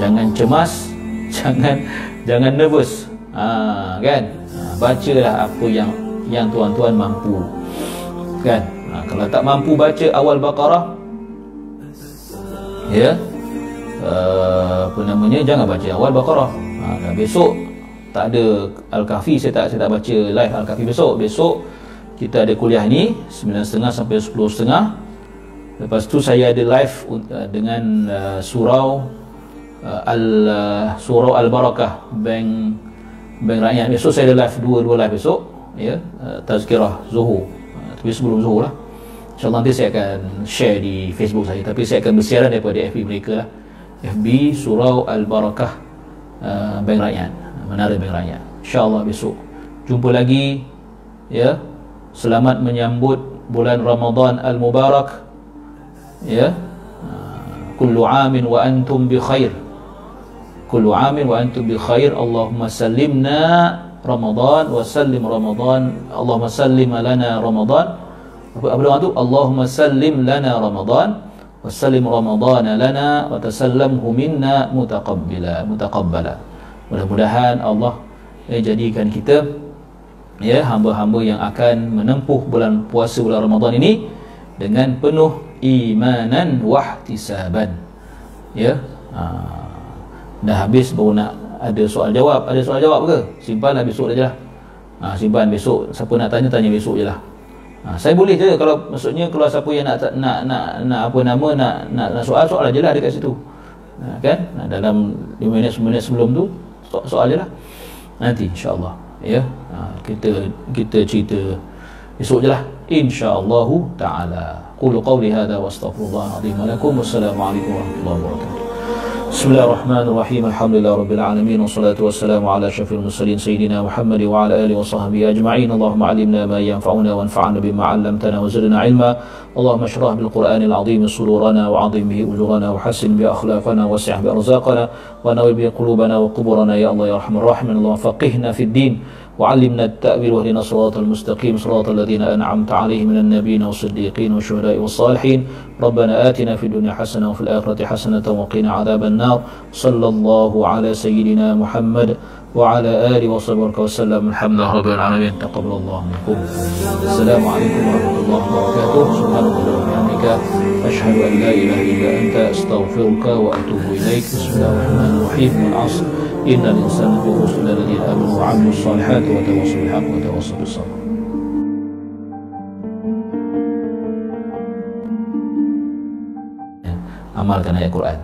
jangan cemas jangan jangan nervous ha, kan? Ha, bacalah apa yang yang tuan-tuan mampu. Kan? Ha, kalau tak mampu baca awal Baqarah ya? Uh, apa namanya? Jangan baca awal Baqarah. Ha, besok tak ada Al-Kahfi saya tak saya tak baca live Al-Kahfi besok. Besok kita ada kuliah ni 9.30 sampai 10.30 lepas tu saya ada live uh, dengan uh, surau uh, al uh, surau al barakah bank bank rakyat besok saya ada live dua dua live besok ya uh, tazkirah zuhur. Uh, tapi sebelum zuhur lah. Insyaallah nanti saya akan share di Facebook saya. Tapi saya akan bersiaran daripada FB mereka lah. FB surau al barakah uh, bank rakyat menara bank rakyat. Insyaallah besok. Jumpa lagi ya. Selamat menyambut bulan Ramadan al-Mubarak ya. Kullu amin wa antum bi khair kullu amin wa antum bi khair Allahumma sallimna Ramadan wa sallim Ramadan Allahumma sallim lana Ramadan. Apa doa tu? Allahumma sallim lana Ramadan wa sallim Ramadan lana wa tasallamhu minna mutaqabbala mutaqabbala. Mudah-mudahan Allah eh, jadikan kita ya hamba-hamba yang akan menempuh bulan puasa bulan Ramadan ini dengan penuh imanan wahtisaban ya ha, dah habis baru nak ada soal jawab. Ada soal jawab ke? Simpanlah besok saja lah ha, simpan besok. Siapa nak tanya tanya besok je lah. Ha, saya boleh je. Kalau maksudnya kalau siapa yang nak nak nak, nak apa nama nak nak, nak soal soal aja lah dekat situ. Ha, kan? Ha, dalam 5 minit 10 minit sebelum tu soal, soal je lah. Nanti insyaAllah. Ya? Ha, kita kita cerita esok je lah. Insyaallah taala. Qulu qawli hadha wa astaghfirullah azim. Lakum wassalamu alaikum warahmatullahi wabarakatuh بسم الله الرحمن الرحيم الحمد لله رب العالمين والصلاة والسلام على شفيع المرسلين سيدنا محمد وعلى آله وصحبه أجمعين اللهم علمنا ما ينفعنا وانفعنا بما علمتنا وزدنا علما اللهم اشرح بالقرآن العظيم صدورنا وعظم به أجورنا وحسن بأخلاقنا وسع بأرزاقنا ونور به قلوبنا وقبورنا يا الله يا أرحم الراحمين اللهم فقهنا في الدين وعلمنا التأويل واهدنا الصراط المستقيم صراط الذين أنعمت عليهم من النبيين والصديقين والشهداء والصالحين. ربنا آتنا في الدنيا حسنة وفي الآخرة حسنة وقنا عذاب النار. صلى الله على سيدنا محمد وعلى آله وصحبه وسلم. الحمد لله رب العالمين. تقبل الله منكم. السلام عليكم ورحمة الله وبركاته. سبحانك اللهم وبحمدك. أشهد أن لا إله إلا أنت أستغفرك وأتوب إليك. بسم الله الرحمن الرحيم. والعصر. إن الإنسان في خسر الذين آمنوا وعملوا الصالحات وتواصوا بالحق وتواصوا بالصبر amalkan ayat Quran